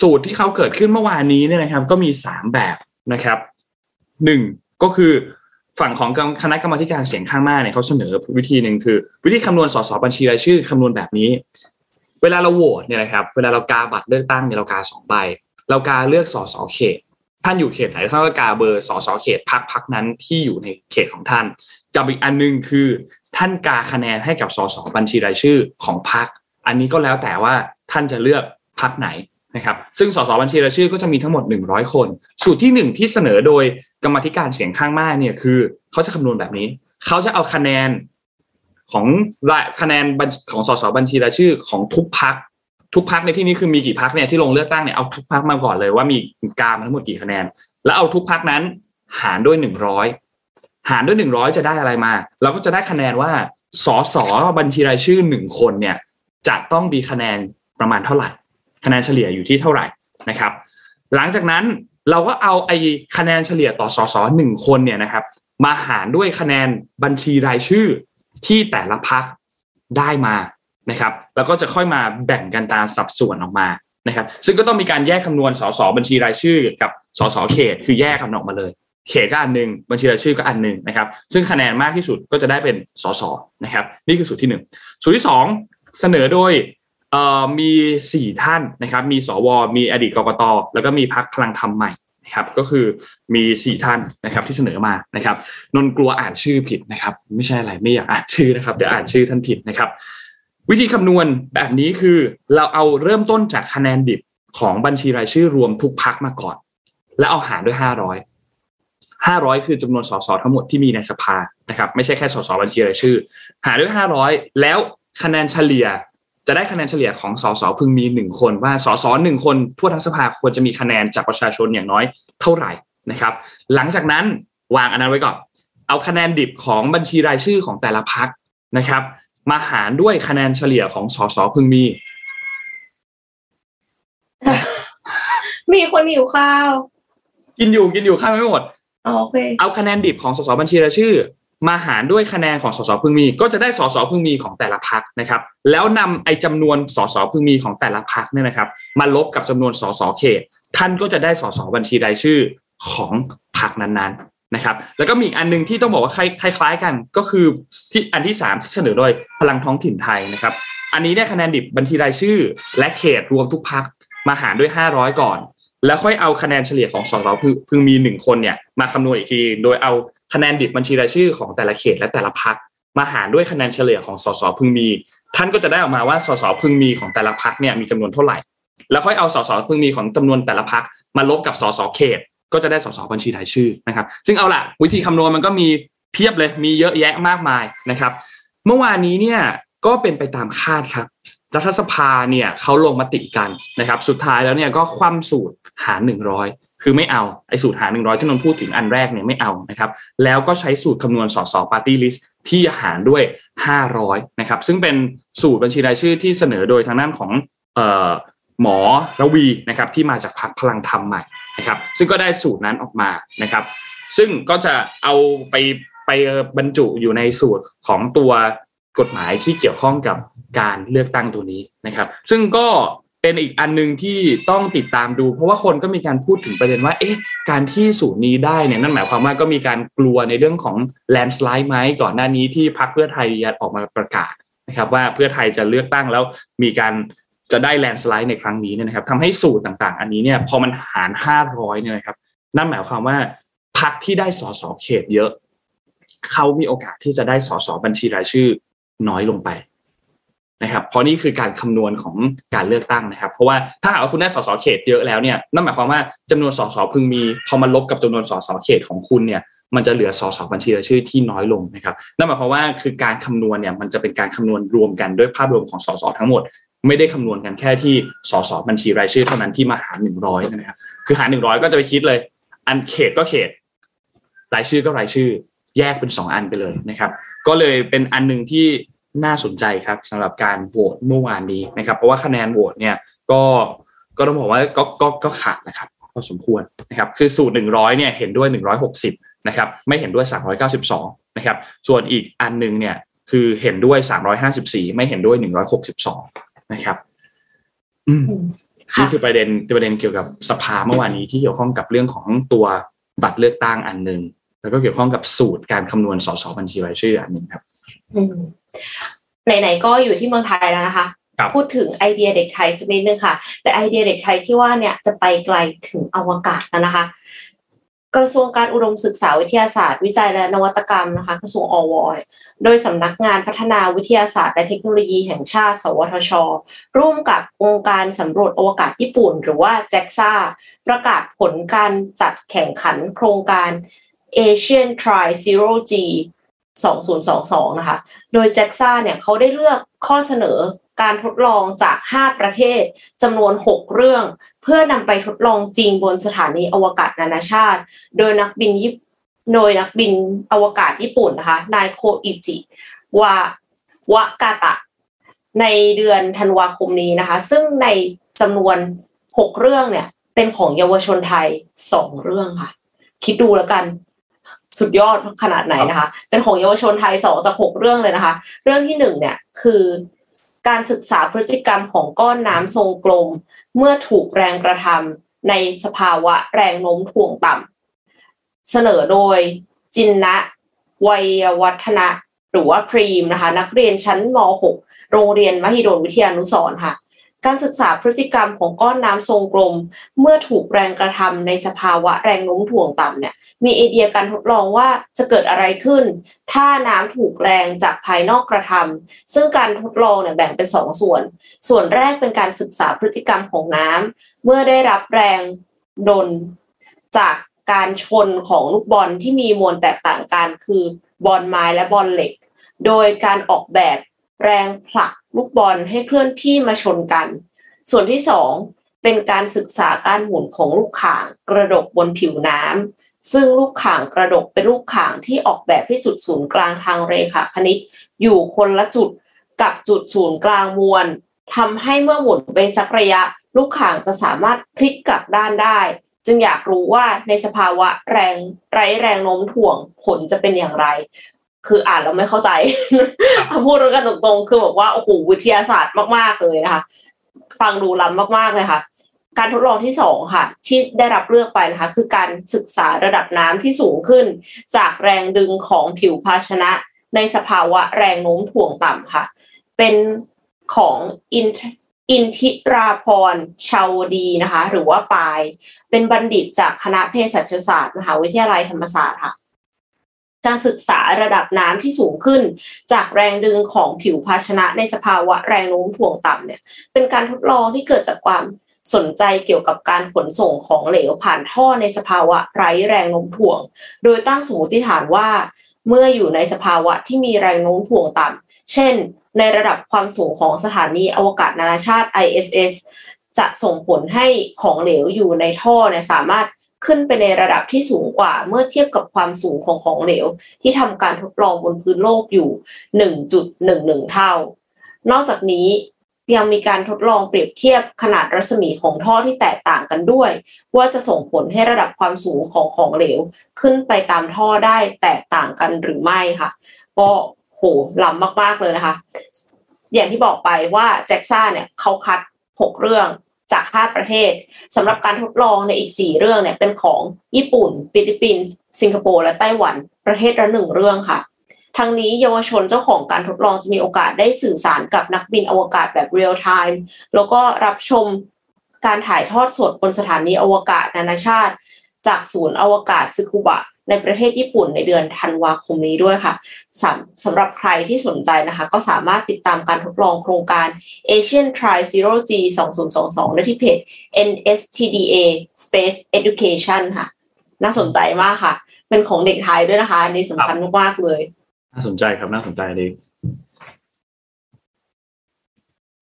สูตรที่เขาเกิดขึ้นเมื่อวานนี้เนี่ยนะครับ ก็มี 3 แบบนะครับหนึ่งก็คือฝั่งของคณะกรรมการเสียงข้างมากเนี่ยเขาเสนอวิธีหนึ่งคือ วิธีคำนวณสสบัญชีรายชื่อคำนวณแบบนี้ เวลาเราโหวตเนี่ยนะครับ เวลาเรากาบัตรเลือกตั้งเนี่ยเรากาสองใบเรากาเลือกสสเขตท่านอยู่เขตไหนท่านก็กาเบอร์สสเขตพักพักนั้นที่อยู่ในเขตของท่าน กับอีกอันนึงคือท่านกาคะแนนให้กับสสบัญชีรายชื่อของพักอันนี้ก็แล้วแต่ว่าท่านจะเลือกพักไหนนะครับ ซึ่งสสบัญชีรายชื่อก็จะมีทั้งหมด 100 คน สูตรที่ 1 ที่เสนอโดยกรรมธิการเสียงข้างมากเนี่ยคือเขาจะคำนวณแบบนี้ เขาจะเอาคะแนนของคะแนนของสสบัญชีรายชื่อของทุกพักทุกพักในที่นี้คือมีกี่พักเนี่ยที่ลงเลือกตั้งเนี่ยเอาทุกพักมาก่อนเลยว่ามีการทั้งหมดกี่คะแนน แล้วเอาทุกพักนั้นหารด้วย100 หารด้วย100จะได้อะไรมา เราก็จะได้คะแนนว่าสสบัญชีรายชื่อหนึ่งคนเนี่ยจะต้องมีคะแนนประมาณเท่าไหร่ คะแนนเฉลี่ยอยู่ที่เท่าไหร่นะครับ หลังจากนั้นเราก็เอาไอ้คะแนนเฉลี่ยต่อสสหนึ่งคนเนี่ยนะครับ มาหารด้วยคะแนนบัญชีรายชื่อที่แต่ละพักได้มานะครับ แล้วก็จะค่อยมาแบ่งกันตามสัดส่วนออกมานะครับ ซึ่งก็ต้องมีการแยกคำนวณสสบัญชีรายชื่อกับสสเขต คือแยกคำนวณออกมาเลย เขตก็อันหนึ่งบัญชีรายชื่อก็อันหนึ่งนะครับ ซึ่งคะแนนมากที่สุดก็จะได้เป็นสสนะครับ นี่คือสูตรที่หนึ่งสูตรที่สองเสนอโดยมีสี่ท่านนะครับ มีสว มีอดีตกรกตแล้วก็มีพักพลังธรรมใหม่นะครับ ก็คือมีสี่ท่านนะครับที่เสนอมานะครับนนกลัวอ่านชื่อผิดนะครับ ไม่ใช่อะไรไม่อยากอ่านชื่อนะครับเดี๋ยวอ่านชื่อท่านผิดนะครับ วิธีคำนวณแบบนี้คือเราเอาเริ่มต้นจากคะแนนดิบของบัญชีรายชื่อรวมทุกพักมาก่อน แล้วเอาหารด้วยห้าร้อยห้าร้อยคือจำนวนสสทั้งหมดที่มีในสภานะครับไม่ใช่แค่สสบัญชีรายชื่อ หารด้วยห้าร้อยแล้วคะแนนเฉลี่ยจะได้คะแนนเฉลี่ยของสสพึงมีหนึ่งคน ว่าสสหนึ่งคนทั่วทั้งสภาควรจะมีคะแนนจากประชาชนอย่างน้อยเท่าไหร่นะครับ หลังจากนั้นวางอันนั้นไว้ก่อนเอาคะแนนดิบของบัญชีรายชื่อของแต่ละพักนะครับ มาหารด้วยคะแนนเฉลี่ยของสสพึงมี มีคนหิวข้าว กินอยู่กินอยู่ข้าวไม่หมดโอ เคเอาคะแนนดิบของสสบัญชีรายชื่อ มาหารด้วยคะแนนของสสพึงมี ก็จะได้สสพึงมีของแต่ละพักนะครับ แล้วนำไอ้จำนวนสสพึงมีของแต่ละพักเนี่ยนะครับ มาลบกับจำนวนสสเขต ท่านก็จะได้สสบัญชีรายชื่อของพักนั้นๆนะครับแล้วก็มีอีกอันนึงที่ต้องบอกว่าคล้ายๆกันก็คือที่อันที่ 3 ที่เสนอโดยพลังท้องถิ่นไทยนะครับ อันนี้ได้คะแนนดิบบัญชีรายชื่อ และเขตรวมทุกพักมาหารด้วย 500 ก่อน แล้วค่อยเอาคะแนนเฉลี่ยของสสพึงมีหนึ่งคนเนี่ยมาคำนวณอีกที โดยเอาคะแนนดิบบัญชีรายชื่อของแต่ละเขตและแต่ละพักมาหารด้วยคะแนนเฉลี่ยของสสพึงมี ท่านก็จะได้ออกมาว่าสสพึงมีของแต่ละพักเนี่ยมีจำนวนเท่าไหร่ แล้วค่อยเอาสสพึงมีของจำนวนแต่ละพักมาลบกับสสเขต ก็จะได้สสบัญชีรายชื่อนะครับ ซึ่งเอาละวิธีคำนวณมันก็มีเพียบเลยมีเยอะแยะมากมายนะครับ เมื่อวานนี้เนี่ยก็เป็นไปตามคาดครับรัฐสภาเนี่ยเขาลงมติกันนะครับ สุดท้ายแล้วเนี่ยก็คว่ำสูตร หารหนึ่งร้อยคือไม่เอาไอ้สูตรหารหนึ่งร้อยที่นนพูดถึงอันแรกเนี่ยไม่เอานะครับแล้วก็ใช้สูตรคำนวณสสปาร์ตี้ลิสต์ที่หารด้วย 500นะครับซึ่งเป็นสูตรบัญชีรายชื่อที่เสนอโดยทางด้านของออหมอระวีนะครับที่มาจากพรรคพลังธรรมใหม่นะครับซึ่งก็ได้สูตรนั้นออกมานะครับซึ่งก็จะเอาไปไปบรรจุอยู่ในสูตรของตัวกฎหมายที่เกี่ยวข้องกับการเลือกตั้งตัวนี้นะครับ ซึ่งก็ เป็นอีกอันหนึ่งที่ต้องติดตามดู เพราะว่าคนก็มีการพูดถึงประเด็นว่า เอ๊ะ การที่สูตรนี้ได้เนี่ยนั่นหมายความว่าก็มีการกลัวในเรื่องของแลนสไลด์ไหมก่อนหน้านี้ที่พรรคเพื่อไทยออกมาประกาศนะครับ ว่าเพื่อไทยจะเลือกตั้งแล้วมีการจะได้แลนสไลด์ในครั้งนี้เนี่ยนะครับทำให้สูตรต่างๆ อันนี้เนี่ยพอมันหารห้าร้อยเนี่ยนะครับ นั่นหมายความว่าพรรคที่ได้สสเขตเยอะ เขามีโอกาสที่จะได้สสบัญชีรายชื่อน้อยลงไป นะครับเพราะนี่คือการคำนวณของการเลือกตั้งนะครับ เพราะว่าถ้าหากว่าคุณได้สสเขตเยอะแล้วเนี่ยนั่นหมายความว่าจำนวนสสพึงมีพอมาลบกับจำนวนสสเขตของคุณเนี่ยมันจะเหลือสสบัญชีรายชื่อที่น้อยลงนะครับนั่นหมายความว่าคือการคำนวณเนี่ยมันจะเป็นการคำนวณรวมกันด้วยภาพรวมของสสทั้งหมด ไม่ได้คำนวณกันแค่ที่สสบัญชีรายชื่อเท่านั้นที่มาหารหนึ่งร้อยนะครับคือหารหนึ่งร้อยก็จะไปคิดเลย อันเขตก็เขต รายชื่อก็รายชื่อ แยกเป็นสองอันไปเลยนะครับ ก็เลยเป็นอันหนึ่งที่ น่าสนใจครับสำหรับการโหวตเมื่อวานนี้นะครับ เพราะว่าคะแนนโหวตเนี่ยก็ก็ต้องบอกว่าก็ก็ก็ขาดนะครับพอสมควรนะครับคือสูตรหนึ่งร้อยเนี่ยเห็นด้วยหนึ่งร้อยหกสิบนะครับไม่เห็นด้วยสามร้อยเก้าสิบสองนะครับส่วนอีกอันหนึ่งเนี่ยคือเห็นด้วยสามร้อยห้าสิบสี่ไม่เห็นด้วยหนึ่งร้อยหกสิบสองนะครับอืมนี่คือประเด็นประเด็นเกี่ยวกับสภาเมื่อวานนี้ที่เกี่ยวข้องกับเรื่องของตัวบัตรเลือกตั้งอันหนึ่งแล้วก็เกี่ยวข้องกับสูตรการคำนวณสสบัญชีรายชื่ออันหนึ่งครับ ไหนๆก็อยู่ที่เมืองไทยแล้วนะคะพูดถึงไอเดียเด็กไทยสักนิดนึงค่ะ แต่ไอเดียเด็กไทยที่ว่าเนี่ยจะไปไกลถึงอวกาศแล้วนะคะ กระทรวงการอุดมศึกษาวิทยาศาสตร์ วิจัยและนวัตกรรมนะคะกระทรวงอวโดยสำนักงานพัฒนาวิทยาศาสตร์และเทคโนโลยีแห่งชาติ สวทช ร่วมกับองค์การสำรวจอวกาศญี่ปุ่น หรือว่าแจ็กซ่าประกาศผลการจัดแข่งขันโครงการ Asian Tri Zero G 2022 นะคะ โดยแจ็กซ่าเนี่ยเขาได้เลือกข้อเสนอการทดลองจาก 5 ประเทศจำนวน 6 เรื่อง เพื่อนำไปทดลองจริงบนสถานีอวกาศนานาชาติ โดยนักบินยิโดยนักบินอวกาศญี่ปุ่นนะคะ นายโคอิจิวาวะกาตะ ในเดือนธันวาคมนี้นะคะ ซึ่งในจำนวน 6 เรื่องเนี่ย เป็นของเยาวชนไทย 2 เรื่องค่ะ คิดดูแล้วกัน สุดยอดขนาดไหนนะคะ เป็นของเยาวชนไทยสองจากหกเรื่องเลยนะคะ เรื่องที่หนึ่งเนี่ยคือการศึกษาพฤติกรรมของก้อนน้ำทรงกลม เมื่อถูกแรงกระทำในสภาวะแรงโน้มถ่วงต่ำเสนอโดยจินนะวัยวัฒนะหรือว่าพรีมนะคะ นักเรียนชั้นม .6 โรงเรียนมหิดลวิทยานุสรค่ะ การศึกษาพฤติกรรมของก้อนน้ำทรงกลม เมื่อถูกแรงกระทำในสภาวะแรงโน้มถ่วงต่ำเนี่ยมีไอเดียการทดลองว่าจะเกิดอะไรขึ้น ถ้าน้ำถูกแรงจากภายนอกกระทำซึ่งการทดลองเนี่ยแบ่งเป็นสองส่วน ส่วนแรกเป็นการศึกษาพฤติกรรมของน้ำเมื่อได้รับแรงดนจากการชนของลูกบอลที่มีมวลแตกต่างกันคือบอลไม้และบอลเหล็ก โดยการออกแบบ แรงผลักลูกบอลให้เคลื่อนที่มาชนกัน ส่วนที่สองเป็นการศึกษาการหมุนของลูกข่างกระดกบนผิวน้ำซึ่งลูกข่างกระดกเป็นลูกข่างที่ออกแบบให้จุดศูนย์กลางทางเรขาคณิต อยู่คนละจุดกับจุดศูนย์กลางมวลทำให้เมื่อหมุนไปสักระยะ ลูกข่างจะสามารถพลิกกลับด้านได้ จึงอยากรู้ว่าในสภาวะแรงไร้แรงโน้มถ่วงผลจะเป็นอย่างไร คืออ่านแล้วไม่เข้าใจพูดกันตรงๆ คือบอกว่าโอ้โหวิทยาศาสตร์มากๆเลยนะคะ ฟังดูล้ำมากๆเลยค่ะ การทดลองที่สองค่ะ ที่ได้รับเลือกไปนะคะ คือการศึกษาระดับน้ำที่สูงขึ้น จากแรงดึงของผิวภาชนะ ในสภาวะแรงโน้มถ่วงต่ำค่ะ เป็นของอินอินทิราพรชาวดีนะคะ หรือว่าปาย เป็นบัณฑิตจากคณะเภสัชศาสตร์มหาวิทยาลัยธรรมศาสตร์ค่ะ การศึกษาระดับน้ำที่สูงขึ้น จากแรงดึงของผิวภาชนะในสภาวะแรงโน้มถ่วงต่ำเนี่ย เป็นการทดลองที่เกิดจากความสนใจเกี่ยวกับการขนส่งของเหลวผ่านท่อในสภาวะไร้แรงโน้มถ่วง โดยตั้งสมมติฐานว่า เมื่ออยู่ในสภาวะที่มีแรงโน้มถ่วงต่ำ เช่น ในระดับความสูงของสถานีอวกาศนานาชาติ ISS จะส่งผลให้ของเหลวอยู่ในท่อเนี่ยสามารถ ขึ้นไปในระดับที่สูงกว่าเมื่อเทียบกับความสูงของของเหลว ที่ทำการทดลองบนพื้นโลกอยู่ 1.11 เท่า นอกจากนี้ยังมีการทดลองเปรียบเทียบขนาดรัศมีของท่อที่แตกต่างกันด้วย ว่าจะส่งผลให้ระดับความสูงของของเหลว ขึ้นไปตามท่อได้แตกต่างกันหรือไม่ค่ะ ก็โหล้ำมากๆเลยนะคะ อย่างที่บอกไปว่าแจ็กซ่าเนี่ยเขาคัด 6 เรื่อง จาก 5 ประเทศสำหรับการทดลองในอีก 4 เรื่องเนี่ยเป็นของญี่ปุ่น ฟิลิปปินส์สิงคโปร์และไต้หวันประเทศละหนึ่งเรื่องค่ะทั้งนี้เยาวชนเจ้าของการทดลองจะมีโอกาสได้สื่อสารกับนักบินอวกาศแบบเรียลไทม์แล้วก็รับชมการถ่ายทอดสดบนสถานีอวกาศนานาชาติ จากศูนย์อวกาศซึคุบะ ในประเทศญี่ปุ่นในเดือนธันวาคมนี้ด้วยค่ะสำสำหรับใครที่สนใจนะคะ ก็สามารถติดตามการทดลองโครงการ Asian Try Zero G 2022 ได้ที่เพจ NSTDA Space Education ค่ะ น่าสนใจมากค่ะ เป็นของเด็กไทยด้วยนะคะ อันนี่สำคัญมากๆเลย น่าสนใจครับน่าสนใจดี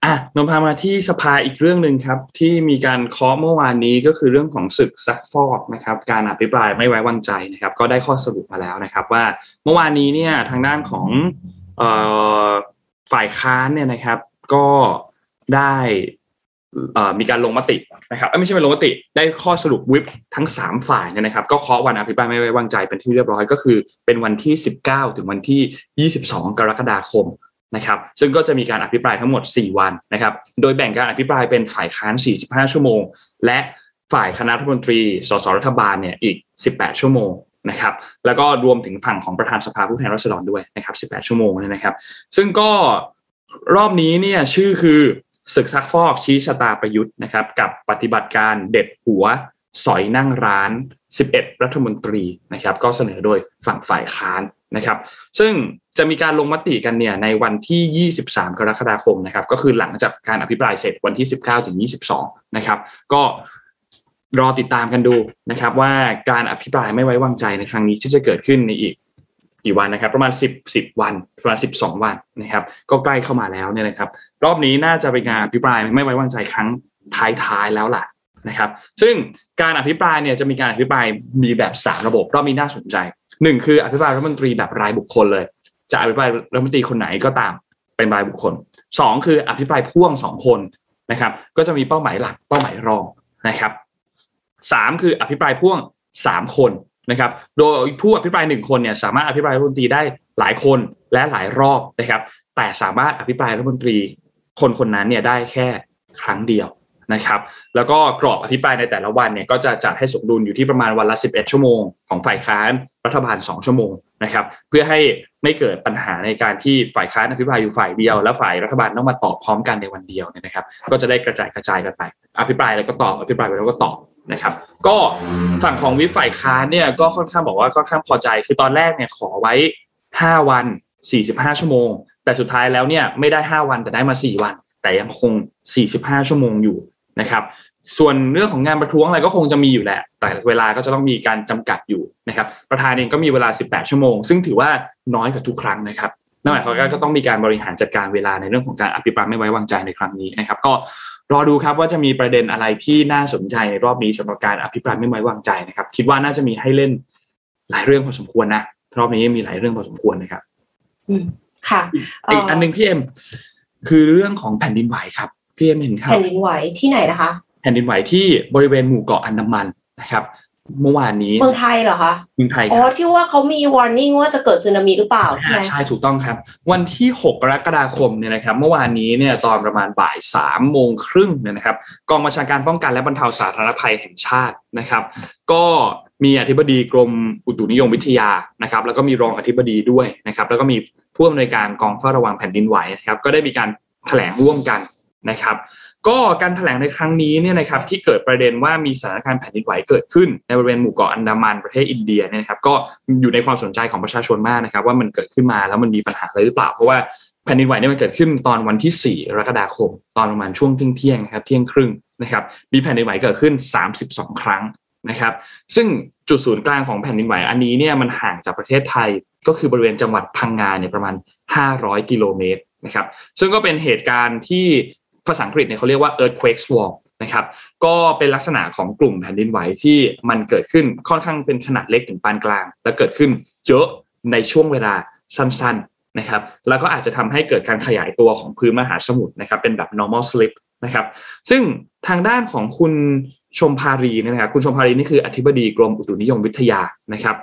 อะนนพามาที่สภาอีกเรื่องหนึ่งครับ ที่มีการเคาะเมื่อวานนี้ก็คือเรื่องของศึกซักฟอกนะครับ การอภิปรายไม่ไว้วางใจนะครับ ก็ได้ข้อสรุปมาแล้วนะครับ ว่าเมื่อวานนี้เนี่ยทางด้านของออฝ่ายค้านเนี่ยนะครับ ก็ได้มีการลงมตินะครับไม่ใช่เป็นลงมติ ได้ข้อสรุปวิปทั้ง 3 ฝ่ายเนี่ยนะครับ ก็เคาะวันอภิปรายไม่ไว้วางใจเป็นที่เรียบร้อยก็คือ เป็นวันที่ 19 ถึงวันที่ 22 กรกฎาคม นะครับซึ่งก็จะมีการอภิปรายทั้งหมด 4 วันนะครับ โดยแบ่งการอภิปรายเป็นฝ่ายค้าน 45 ชั่วโมง และฝ่ายคณะรัฐมนตรี สสรัฐบาลเนี่ยอีก 18 ชั่วโมงนะครับ แล้วก็รวมถึงฝั่งของประธานสภาผู้แทนราษฎรด้วยนะครับ 18 ชั่วโมงนะครับ ซึ่งก็รอบนี้เนี่ยชื่อคือศึกซักฟอกชี้ชะตาประยุทธ์นะครับ กับปฏิบัติการเด็ดหัวสอยนั่งร้าน 11 รัฐมนตรีนะครับ ก็เสนอโดยฝั่งฝ่ายค้านนะครับ ซึ่ง จะมีการลงมติกันเนี่ยในวันที่ 23 กรกฎาคมนะครับ ก็คือหลังจากการอภิปรายเสร็จวันที่ 19ถึง22 นะครับ ก็รอติดตามกันดูนะครับ ว่าการอภิปรายไม่ไว้วางใจในครั้งนี้ที่จะเกิดขึ้นในอีกกี่วันนะครับ ประมาณ 10 10 วันประมาณ 12 วันนะครับ ก็ใกล้เข้ามาแล้วเนี่ยนะครับ รอบนี้น่าจะเป็นการอภิปรายไม่ไว้วางใจครั้งท้ายๆแล้วล่ะนะครับ ซึ่งการอภิปรายเนี่ยจะมีการอภิปรายมีแบบสามระบบรอบนี้น่าสนใจหนึ่งคืออภิปรายรัฐมนตรีแบบรายบุคคลเลย จะอภิปรายรัฐมนตรีคนไหนก็ตามเป็นรายบุคคลสองคืออภิปรายพ่วงสองคนนะครับ ก็จะมีเป้าหมายหลักเป้าหมายรองนะครับสามคืออภิปรายพ่วงสามคนนะครับ โดยผู้อภิปรายหนึ่งคนเนี่ยสามารถอภิปรายรัฐมนตรีได้หลายคนและหลายรอบนะครับ แต่สามารถอภิปรายรัฐมนตรีคนคนนั้นเนี่ยได้แค่ครั้งเดียว นะครับแล้วก็กรอบอภิปรายในแต่ละวันเนี่ยก็จะจัดให้สมดุลอยู่ที่ประมาณวันละ 11 ชั่วโมงของฝ่ายค้านรัฐบาล 2 ชั่วโมงนะครับเพื่อให้ไม่เกิดปัญหาในการที่ฝ่ายค้านอภิปรายอยู่ฝ่ายเดียว แล้วฝ่ายรัฐบาลต้องมาตอบพร้อมกันในวันเดียวเนี่ยนะครับก็จะได้กระจายกระจายกันไปอภิปรายแล้วก็ตอบอภิปรายแล้วก็ตอบนะครับก็ฝั่งของวิฝ่ายค้านเนี่ยก็ค่อนข้างบอกว่าค่อนข้างพอใจคือตอนแรกเนี่ยขอไว้ 5 วัน 45 ชั่วโมง แต่สุดท้ายแล้วเนี่ยไม่ได้ 5 วันแต่ได้มา 4 วัน แต่ยังคง 45 ชั่วโมงอยู่ นะครับ ส่วนเรื่องของงานประท้วงอะไรก็คงจะมีอยู่แหละ แต่เวลาก็จะต้องมีการจำกัดอยู่นะครับ ประธานเองก็มีเวลา 18 ชั่วโมง ซึ่งถือว่าน้อยกว่าทุกครั้งนะครับนั่นหมายความว่าก็ต้องมีการบริหารจัดการเวลาในเรื่องของการอภิปรายไม่ไว้วางใจในครั้งนี้นะครับ ก็รอดูครับว่าจะมีประเด็นอะไรที่น่าสนใจในรอบนี้สำหรับการอภิปรายไม่ไว้วางใจนะครับ คิดว่าน่าจะมีให้เล่นหลายเรื่องพอสมควรนะรอบนี้มีหลายเรื่องพอสมควรนะครับอืมค่ะอีกอันหนึ่งพี่เอ็มคือเรื่องของแผ่นดินไหวครับ พี่เอ็มเห็นครับแผ่นดินไหวที่ไหนนะคะ แผ่นดินไหวที่บริเวณหมู่เกาะอันดามันนะครับ เมื่อวานนี้เมืองไทยเหรอคะเมืองไทยอ๋คอรับที่ว่าเขามี warning ว่าจะเกิดสึนามิหรือเปล่าใช่ไหมใช่ถูกต้องครับ วันที่ 6 กรกฎาคมเนี่ยนะครับ เมื่อวานนี้เนี่ยตอนประมาณบ่าย3โมงครึ่งเนี่ยนะครับ กองบัญชาการป้องกันและบรรเทาสาธารณภัยแห่งชาตินะครับ ก็มีอธิบดีกรมอุตุนิยมวิทยานะครับ แล้วก็มีรองอธิบดีด้วยนะครับ แล้วก็มีผู้อำนวยการกองเฝ้าระวังแผ่นดินไหวนะครับ ก็ได้มีการแถลงร่วมกัน นะครับก็การแถลงในครั้งนี้เนี่ยนะครับที่เกิดประเด็นว่ามีสถานการณ์แผ่นดินไหวเกิดขึ้น ในบริเวณหมู่เกาะอันดามันประเทศอินเดียเนี่ยครับก็อยู่ในความสนใจของประชาชนมากนะครับว่ามันเกิดขึ้นมาแล้วมันมีปัญหาอะไรหรือเปล่า เพราะว่าแผ่นดินไหวเนี่ยมันเกิดขึ้นตอนวันที่ 4 กรกฎาคม ตอนประมาณช่วงเที่ยงๆครับเที่ยงครึ่งนะครับมีแผ่นดินไหวเกิดขึ้น 32 ครั้งนะครับซึ่งจุดศูนย์กลางของแผ่นดินไหวอันนี้เนี่ยมันห่างจากประเทศไทยก็คือบริเวณจังหวัดพังงาเนี่ยประมาณ 500 กิโลเมตรนะครับซึ่งก็เป็นเหตุการณ์ที่ ภาษาอังกฤษเนี่ยเขาเรียกว่า earthquake swarm นะครับ ก็เป็นลักษณะของกลุ่มแผ่นดินไหวที่มันเกิดขึ้นค่อนข้างเป็นขนาดเล็กถึงปานกลาง และเกิดขึ้นเยอะในช่วงเวลาสั้นๆนะครับ แล้วก็อาจจะทำให้เกิดการขยายตัวของพื้นมหาสมุทรนะครับ เป็นแบบ normal slip นะครับ ซึ่งทางด้านของคุณชมพารีนะครับ คุณชมพารีนี่คืออธิบดีกรมอุตุนิยมวิทยานะครับ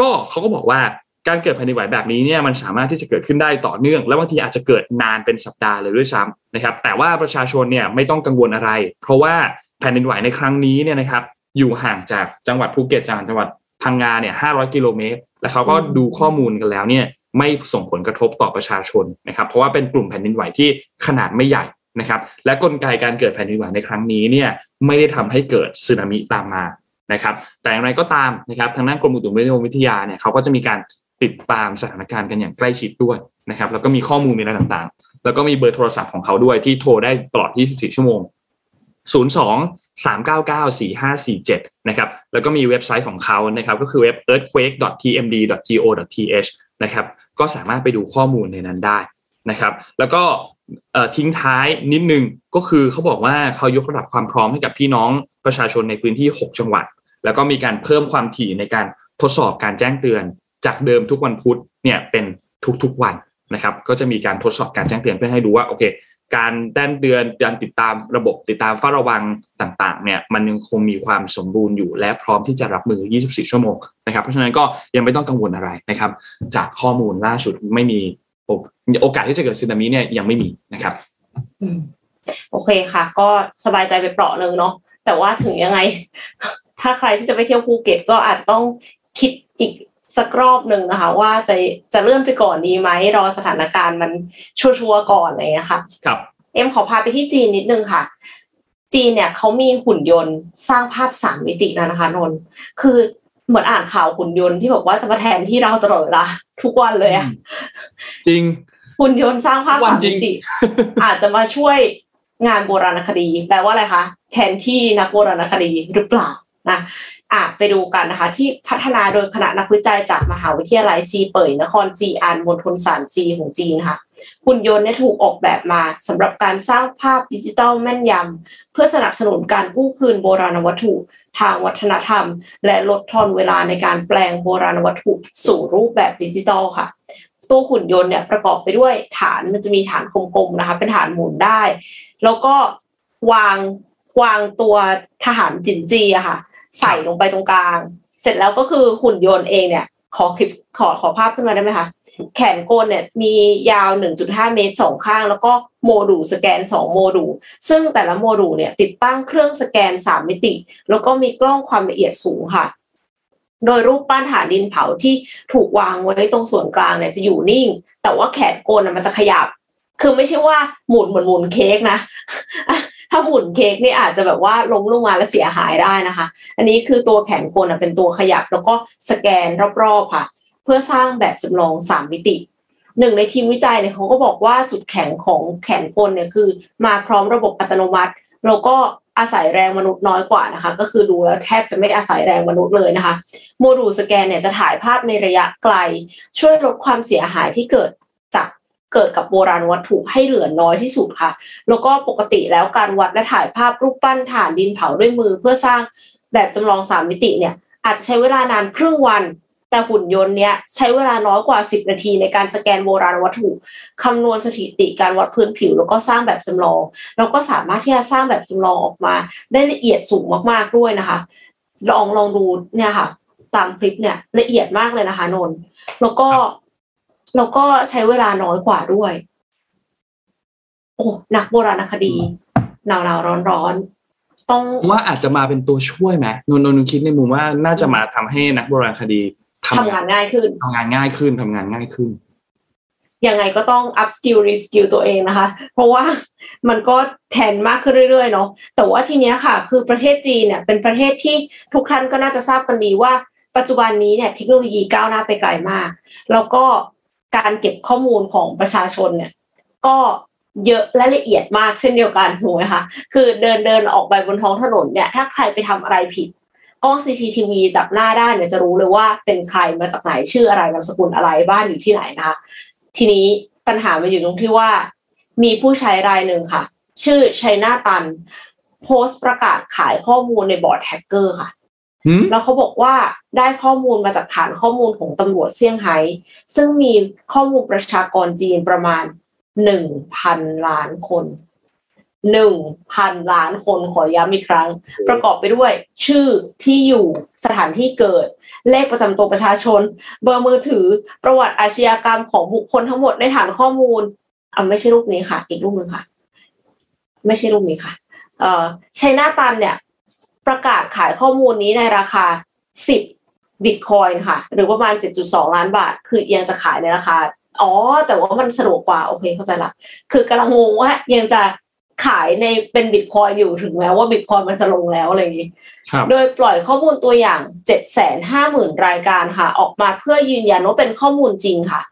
ก็เขาก็บอกว่า การเกิดแผ่นดินไหวแบบนี้เนี่ยมันสามารถที่จะเกิดขึ้นได้ต่อเนื่อง และบางทีอาจจะเกิดนานเป็นสัปดาห์เลยด้วยซ้ำนะครับ แต่ว่าประชาชนเนี่ยไม่ต้องกังวลอะไร เพราะว่าแผ่นดินไหวในครั้งนี้เนี่ยนะครับ อยู่ห่างจากจังหวัดภูเก็ตจากจังหวัดพังงาเนี่ย500กิโลเมตร และเขาก็ดูข้อมูลกันแล้วเนี่ยไม่ส่งผลกระทบต่อประชาชนนะครับ เพราะว่าเป็นกลุ่มแผ่นดินไหวที่ขนาดไม่ใหญ่นะครับ และกลไกการเกิดแผ่นดินไหวในครั้งนี้เนี่ยไม่ได้ทำให้เกิดสึนามิตามมานะครับ แต่อย่างไรก็ตามนะครับ ทางด้านกรมอุตุนิยมวิทยาเนี่ยเขาก็จะมีการ ติดตามสถานการณ์กันอย่างใกล้ชิดด้วยนะครับ แล้วก็มีข้อมูลมีอะไรต่างๆ แล้วก็มีเบอร์โทรศัพท์ของเขาด้วยที่โทรได้ตลอด 24 ชั่วโมง 02 399 4547 นะครับ แล้วก็มีเว็บไซต์ของเขานะครับ ก็คือเว็บ earthquake.tmd.go.th นะครับ ก็สามารถไปดูข้อมูลในนั้นได้นะครับ แล้วก็ทิ้งท้ายนิดนึงก็คือเขาบอกว่าเขายกระดับความพร้อมให้กับพี่น้องประชาชนในพื้นที่ 6 จังหวัด แล้วก็มีการเพิ่มความถี่ในการทดสอบการแจ้งเตือน จากเดิมทุกวันพุธเนี่ยเป็นทุกๆวันนะครับก็จะมีการทดสอบการแจ้งเตือนเพื่อให้ดูว่าโอเค การแจ้งเตือนการติดตามระบบติดตามเฝ้าระวังต่างๆเนี่ยมันยังคงมีความสมบูรณ์อยู่และพร้อมที่จะรับมือ 24 ชั่วโมงนะครับเพราะฉะนั้นก็ยังไม่ต้องกังวลอะไรนะครับ จากข้อมูลล่าสุดไม่มีโอกาสที่จะเกิดสึนามิเนี่ยยังไม่มีนะครับโอเคค่ะ ก็สบายใจไปเปราะหนึ่งเนาะแต่ว่าถึงยังไง ถ้าใครที่จะไปเที่ยวภูเก็ตก็อาจจะต้องคิดอีก สักรอบหนึ่งนะคะ ว่าจะจะเลื่อนไปก่อนดีไหมรอสถานการณ์มันชัวร์ๆก่อนอะไรเงี้ยค่ะ ครับ เอ็มขอพาไปที่จีนนิดนึงค่ะ จีนเนี่ยเขามีหุ่นยนต์สร้างภาพสามมิตินะนะคะนนคือเหมือนอ่านข่าวหุ่นยนต์ที่บอกว่าจะมาแทนที่เราตลอดเวลาทุกวันเลยอะจริงหุ่นยนต์สร้างภาพสามมิติ อาจจะมาช่วยงานโบราณคดีแปลว่าอะไรคะแทนที่นักโบราณคดีหรือเปล่านะ อะไปดูกันนะคะ ที่พัฒนาโดยคณะนักวิจัยจากมหาวิทยาลัยซีเป่ยนครจีอันมณฑลสารจีของจีนค่ะหุ่นยนต์เนี่ยถูกออกแบบมาสำหรับการสร้างภาพดิจิตอลแม่นยำเพื่อสนับสนุนการกู้คืนโบราณวัตถุทางวัฒนธรรม และลดทอนเวลาในการแปลงโบราณวัตถุสู่รูปแบบดิจิตอลค่ะตัวหุ่นยนต์เนี่ยประกอบไปด้วยฐานมันจะมีฐานกลมๆนะคะ เป็นฐานหมุนได้ แล้วก็วางวางตัวทหารจินจีอะค่ะ ใส่ลงไปตรงกลาง เสร็จแล้วก็คือหุ่นยนต์เองเนี่ย ขอคลิปขอขอภาพขึ้นมาได้ไหมคะแขนโกนเนี่ยมียาว 1.5 เมตรสองข้าง แล้วก็โมดูลสแกน 2 โมดูลซึ่งแต่ละโมดูลเนี่ย ติดตั้งเครื่องสแกน 3 มิติ แล้วก็มีกล้องความละเอียดสูงค่ะ โดยรูปปั้นฐานดินเผาที่ถูกวางไว้ตรงส่วนกลางเนี่ยจะอยู่นิ่ง แต่ว่าแขนโกนมันจะขยับ คือไม่ใช่ว่าหมุนเหมือนหมุนเค้กนะ ถ้าหมุนเค้กนี่อาจจะแบบว่าล้มลงมาแล้วเสียหายได้นะคะ อันนี้คือตัวแขนกนเป็นตัวขยับ แล้วก็สแกนรอบๆค่ะ เพื่อสร้างแบบจำลองสามมิติหนึ่งในทีมวิจัยเนี่ยเขาก็บอกว่าจุดแข็งของแขนกลเนี่ยคือ มาพร้อมระบบอัตโนมัติ แล้วก็อาศัยแรงมนุษย์น้อยกว่านะคะ ก็คือดูแล้วแทบจะไม่อาศัยแรงมนุษย์เลยนะคะโมดูลสแกนเนี่ยจะถ่ายภาพในระยะไกล ช่วยลดความเสียหายที่เกิดจาก เกิดกับโบราณวัตถุให้เหลือน้อยที่สุดค่ะ แล้วก็ปกติแล้วการวัดและถ่ายภาพรูปปั้นฐานดินเผาด้วยมือ เพื่อสร้างแบบจำลองสามมิติเนี่ยอาจจะใช้เวลานานครึ่งวัน แต่หุ่นยนต์เนี้ยใช้เวลาน้อยกว่า 10 นาทีในการสแกนโบราณวัตถุคำนวณสถิติการวัดพื้นผิว แล้วก็สร้างแบบจำลอง แล้วก็สามารถที่จะสร้างแบบจำลองออกมา ได้ละเอียดสูงมากๆด้วยนะคะ ลองลองดูเนี่ยค่ะ ตามคลิปเนี่ยละเอียดมากเลยนะคะนนท์แล้วก็ แล้วก็ใช้เวลาน้อยกว่าด้วย โอ้นักโบราณคดีหนาวหนาวร้อนร้อนๆต้องว่าอาจจะมาเป็นตัวช่วยไหมนนท์นนท์คิดในมุมว่าน่าจะมาทำให้นักโบราณคดีทำงานง่ายขึ้นทำงานง่ายขึ้นทำงานง่ายขึ้นยังไงก็ต้อง up skill re skill ตัวเองนะคะ เพราะว่ามันก็แทนมากขึ้นเรื่อยๆเนาะแต่ว่าทีเนี้ยค่ะ คือประเทศจีนเนี่ยเป็นประเทศที่ทุกท่านก็น่าจะทราบกันดีว่า ปัจจุบันนี้เนี่ยเทคโนโลยีก้าวหน้าไปไกลมาก แล้วก็ การเก็บข้อมูลของประชาชนเนี่ย ก็เยอะและละเอียดมากเช่นเดียวกันถูกไหมคะคือเดินเดินออกไปบนท้องถนนเนี่ย ถ้าใครไปทำอะไรผิดกล้อง CCTV จับหน้าได้เนี่ยจะรู้เลยว่าเป็นใครมาจากไหนชื่ออะไรนามสกุลอะไรบ้านอยู่ที่ไหนนะคะ ทีนี้ปัญหามันอยู่ตรงที่ว่า มีผู้ใช้รายหนึ่งค่ะ ชื่อ ChinaDan โพสต์ประกาศขายข้อมูลในบอร์ดแฮกเกอร์ค่ะ แล้วเขาบอกว่าได้ข้อมูลมาจากฐานข้อมูลของตำรวจเซี่ยงไฮ้ซึ่งมีข้อมูลประชากรจีนประมาณหนึ่งพันล้านคนหนึ่งพันล้านคนขอย้ำอีกครั้ง ประกอบไปด้วย ชื่อที่อยู่สถานที่เกิด เลขประจำตัวประชาชน เบอร์มือถือประวัติอาชญากรรมของบุคคลทั้งหมดในฐานข้อมูลอะไม่ใช่รูปนี้ค่ะ อีกรูปหนึ่งค่ะ ไม่ใช่รูปนี้ค่ะ เอ่อ ChinaDan เนี่ย ประกาศขายข้อมูลนี้ในราคา 10บิตคอยน์ค่ะ หรือประมาณ 7.2 ล้านบาท คือยังจะขายในราคา อ๋อ แต่ว่ามันสะดวกกว่า โอเค เข้าใจละ คือกำลังงงว่ายังจะขายในเป็นบิตคอยน์อยู่ถึงแม้ว่าบิตคอยน์มันจะลงแล้วอะไรอย่างนี้ครับโดยปล่อยข้อมูลตัวอย่าง 750,000 รายการค่ะ ออกมาเพื่อยืนยันว่าเป็นข้อมูลจริงค่ะ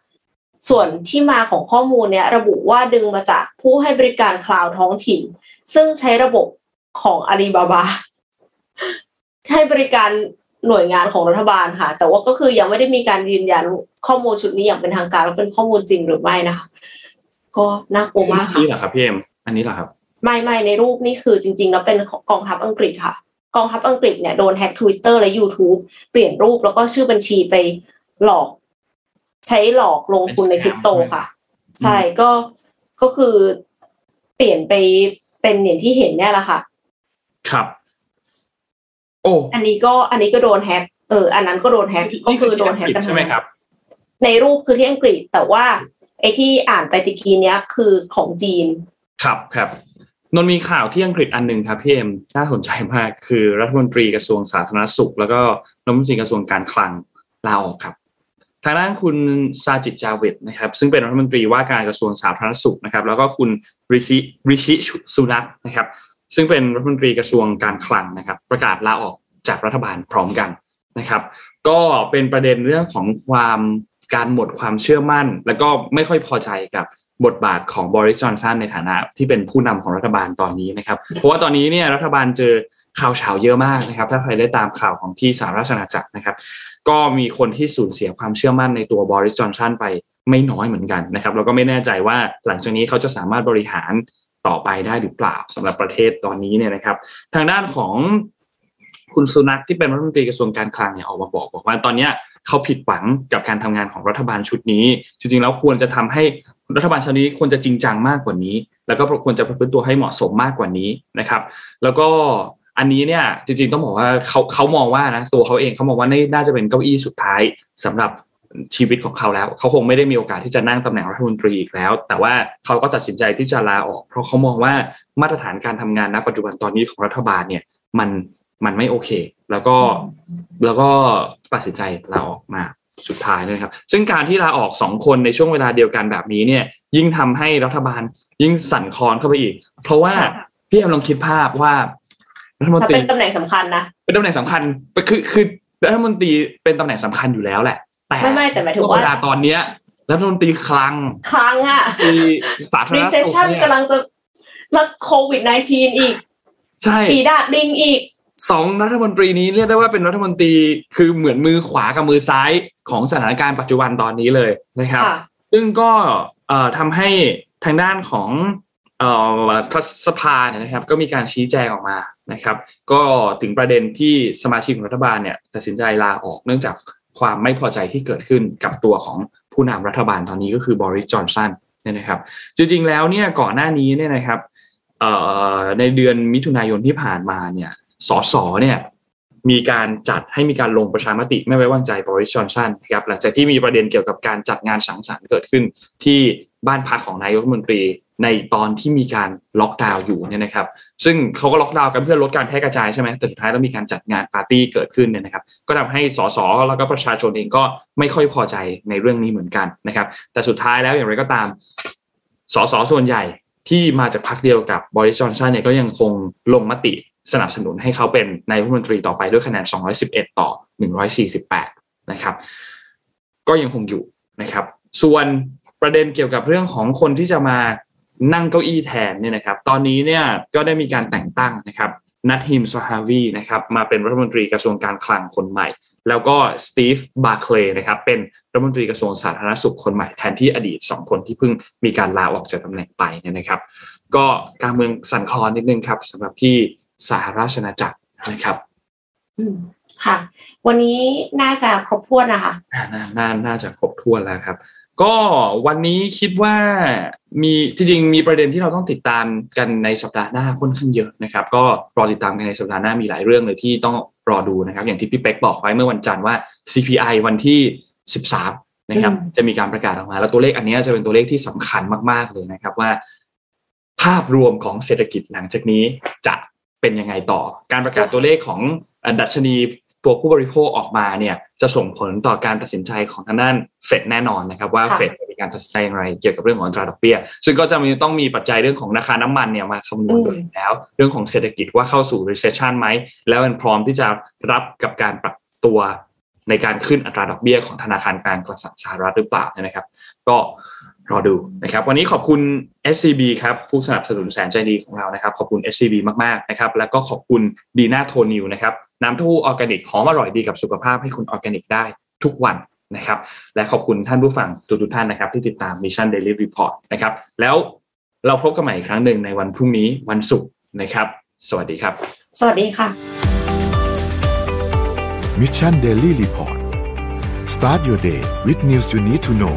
ส่วนที่มาของข้อมูลเนี้ยระบุว่าดึงมาจากผู้ให้บริการคลาวด์ท้องถิ่น ซึ่งใช้ระบบของอาลีบาบา ให้บริการหน่วยงานของรัฐบาลค่ะ แต่ว่าก็คือยังไม่ได้มีการยืนยันข้อมูลชุดนี้อย่างเป็นทางการว่าเป็นข้อมูลจริงหรือไม่นะคะ ก็น่ากลัวมากค่ะนี่เหรอครับพี่เอ็มอันนี้เหรอครับ ไม่ไม่ในรูปนี่คือจริง ๆ แล้วเป็นของกองทัพอังกฤษค่ะ กองทัพอังกฤษเนี่ยโดนแฮ็กทวิตเตอร์และ YouTube เปลี่ยนรูปแล้วก็ชื่อบัญชีไปหลอก ใช้หลอกลงทุนในคริปโตค่ะ ใช่ก็ก็คือเปลี่ยนไปเป็นอย่างที่เห็นเนี่ยแหละค่ะ ครับ โอ้อันนี้ก็อันนี้ก็โดนแฮ็กเอออันนั้นก็โดนแฮ็กก็คือโดนแฮ็กกันใช่ไหมครับ ในรูปคือที่อังกฤษแต่ว่าไอ้ที่อ่านไปตะกี้เนี้ยคือของจีน ครับครับนนท์มีข่าวที่อังกฤษอันหนึ่งครับพี่เอ็มน่าสนใจมากคือรัฐมนตรีกระทรวงสาธารณสุข แล้วก็รัฐมนตรีกระทรวงการคลังลาออกครับทางด้านคุณซาจิตจาเวตนะครับ ซึ่งเป็นรัฐมนตรีว่าการกระทรวงสาธารณสุขนะครับ แล้วก็คุณริชิริชิสุนักนะครับ ซึ่งเป็นรัฐมนตรีกระทรวงการคลังนะครับ ประกาศลาออกจากรัฐบาลพร้อมกันนะครับ ก็เป็นประเด็นเรื่องของความการหมดความเชื่อมั่น แล้วก็ไม่ค่อยพอใจกับบทบาทของบริสจอนสันในฐานะที่เป็นผู้นำของรัฐบาลตอนนี้นะครับ เพราะว่าตอนนี้เนี่ยรัฐบาลเจอข่าวเฉาเยอะมากนะครับ ถ้าใครได้ตามข่าวของที่สหราชอาณาจักรนะครับ ก็มีคนที่สูญเสียความเชื่อมั่นในตัวบริสจอนสันไปไม่น้อยเหมือนกันนะครับ แล้วก็ไม่แน่ใจว่าหลังจากนี้เขาจะสามารถบริหาร ต่อไปได้หรือเปล่าสำหรับประเทศตอนนี้เนี่ยนะครับ ทางด้านของคุณสุนักที่เป็นรัฐมนตรีกระทรวงการคลังเนี่ยออกมาบอกบอกว่าตอนเนี้ยเขาผิดหวังกับการทำงานของรัฐบาลชุดนี้ จริงๆแล้วควรจะทำให้รัฐบาลชุดนี้ควรจะจริงจังมากกว่านี้ แล้วก็ควรจะประพฤติตัวให้เหมาะสมมากกว่านี้นะครับ แล้วก็อันนี้เนี่ยจริงๆต้องบอกว่าเขาเขามองว่านะตัวเขาเองเขามองว่านี่น่าจะเป็นเก้าอี้สุดท้ายสำหรับ ชีวิตของเขาแล้ว เขาคงไม่ได้มีโอกาสที่จะนั่งตำแหน่งรัฐมนตรีอีกแล้ว แต่ว่าเขาก็ตัดสินใจที่จะลาออก เพราะเขามองว่ามาตรฐานการทำงานณปัจจุบันตอนนี้ของรัฐบาลเนี่ยมันมันไม่โอเค แล้วก็แล้วก็ตัดสินใจลาออกมาสุดท้ายนะครับ ซึ่งการที่ลาออกสองคนในช่วงเวลาเดียวกันแบบนี้เนี่ย ยิ่งทำให้รัฐบาลยิ่งสั่นคลอนเข้าไปอีก เพราะว่าพี่แอมลองคิดภาพว่ารัฐมนถ้าตรีเป็นตำแหน่งสำคัญนะเป็นตำแหน่งสำคัญคือคือรัฐมนตรีเป็นตำแหน่งสำคัญอยู่แล้วแหละ แต่ไม่ไม่แต่หมายถึงช่วว่าเวลาตอนเนี้ยรัฐมนตรีคลังครั้งอะมีสาธารณสุข recession เนี่ยกำลังจะแล้วโควิด -19 อีก ใช่ปีดาดลิงอีกสองรัฐมนตรีนี้เรียกได้ว่าเป็นรัฐมนตรีคือเหมือนมือขวากับมือซ้ายของสถานการณ์ปัจจุบันตอนนี้เลยนะครับค่ะซึ่งก็เอ่อทำให้ทางด้านของเอ่อรัฐสภาเนี่ยนะครับ ก็มีการชี้แจงออกมานะครับ ก็ถึงประเด็นที่สมาชิกของรัฐบาลเนี่ยตัดสินใจลาออกเนื่องจาก ความไม่พอใจที่เกิดขึ้นกับตัวของผู้นำรัฐบาลตอนนี้ก็คือบริสจอนสันเนี่ยนะครับ จริงๆแล้วเนี่ยก่อนหน้านี้เนี่ยนะครับในเดือนมิถุนายนที่ผ่านมาเนี่ยสสเนี่ยมีการจัดให้มีการลงประชามติไม่ไว้วางใจบริสจอนสันนะครับหลังจากที่มีประเด็นเกี่ยวกับการจัดงานสังสรรค์เกิดขึ้นที่บ้านพักของนายกรัฐมนตรี ในตอนที่มีการล็อกดาวน์อยู่เนี่ยนะครับ ซึ่งเขาก็ล็อกดาวน์กันเพื่อลดการแพร่กระจายใช่ไหมแต่สุดท้ายแล้วมีการจัดงานปาร์ตี้เกิดขึ้นเนี่ยนะครับ ก็ทำให้สสแล้วก็ประชาชนเองก็ไม่ค่อยพอใจในเรื่องนี้เหมือนกันนะครับ แต่สุดท้ายแล้วอย่างไรก็ตามสสส่วนใหญ่ที่มาจากพรรคเดียวกับบริจอนสันเนี่ยก็ยังคงลงมติสนับสนุนให้เขาเป็นนายกรัฐมนตรีต่อไปด้วยคะแนน 211 ต่อ 148 นะครับ ก็ยังคงอยู่นะครับ ส่วนประเด็นเกี่ยวกับเรื่องของคนที่จะมา นั่งเก้าอี้แทนเนี่ยนะครับ ตอนนี้เนี่ยก็ได้มีการแต่งตั้งนะครับนาดิมซาฮาวีนะครับมาเป็นรัฐมนตรีกระทรวงการคลังคนใหม่ แล้วก็สตีฟบาร์เคลย์นะครับเป็นรัฐมนตรีกระทรวงสาธารณสุขคนใหม่แทนที่อดีต 2 คนที่เพิ่งมีการลาออกจากตำแหน่งไปนะครับ ก็การเมืองสั่นคลอนนิดนึงครับสำหรับที่สหราชอาณาจักรนะครับอืมค่ะ วันนี้น่าจะครบถ้วนนะคะนาน่าน่าจะครบถ้วนแล้วครับ ก็วันนี้คิดว่ามีจริงๆมีประเด็นที่เราต้องติดตามกันในสัปดาห์หน้าค่อนข้างเยอะนะครับ ก็รอติดตามกันในสัปดาห์หน้ามีหลายเรื่องเลยที่ต้องรอดูนะครับ อย่างที่พี่เป็กบอกไว้เมื่อวันจันทร์ว่า CPI วันที่ 13 นะครับอืมจะมีการประกาศออกมา แล้วตัวเลขอันเนี้ยจะเป็นตัวเลขที่สำคัญมากๆเลยนะครับว่า ภาพรวมของเศรษฐกิจหลังจากนี้จะเป็นยังไงต่อ การประกาศตัวเลขของเอ่อดัชนี ตัวผู้บริโภคออกมาเนี่ยจะส่งผลต่อการตัดสินใจของทางด้านเฟดแน่นอนนะครับว่าค่ะเฟดจะมีการตัดสินใจอย่างไรเกี่ยวกับเรื่องของอัตราดอกเบี้ย ซึ่งก็จะมีต้องมีปัจจัยเรื่องของราคาน้ำมันเนี่ยมาคำนวณด้วยแล้ว เรื่องของเศรษฐกิจว่าเข้าสู่ recession ไหมแล้วมันพร้อมที่จะรับกับการปรับตัวในการขึ้นอัตราดอกเบี้ยของธนาคารกลางสหรัฐหรือเปล่านะครับ ก็รอดูนะครับ วันนี้ขอบคุณ SCB ครับผู้สนับสนุนแสนใจดีของเรานะครับ ขอบคุณ SCB มากๆนะครับ แล้วก็ขอบคุณดีน่าโทนิวนะครับ น้ำเต้าหู้ออร์แกนิกหอมอร่อยดีกับสุขภาพให้คุณออร์แกนิกได้ทุกวันนะครับ และขอบคุณท่านผู้ฟังทุกๆท่านนะครับ ที่ติดตาม Mission Daily Report นะครับ แล้วเราพบกันใหม่อีกครั้งหนึ่งในวันพรุ่งนี้วันศุกร์นะครับ สวัสดีครับ สวัสดีค่ะ Mission Daily Report start your day with news you need to know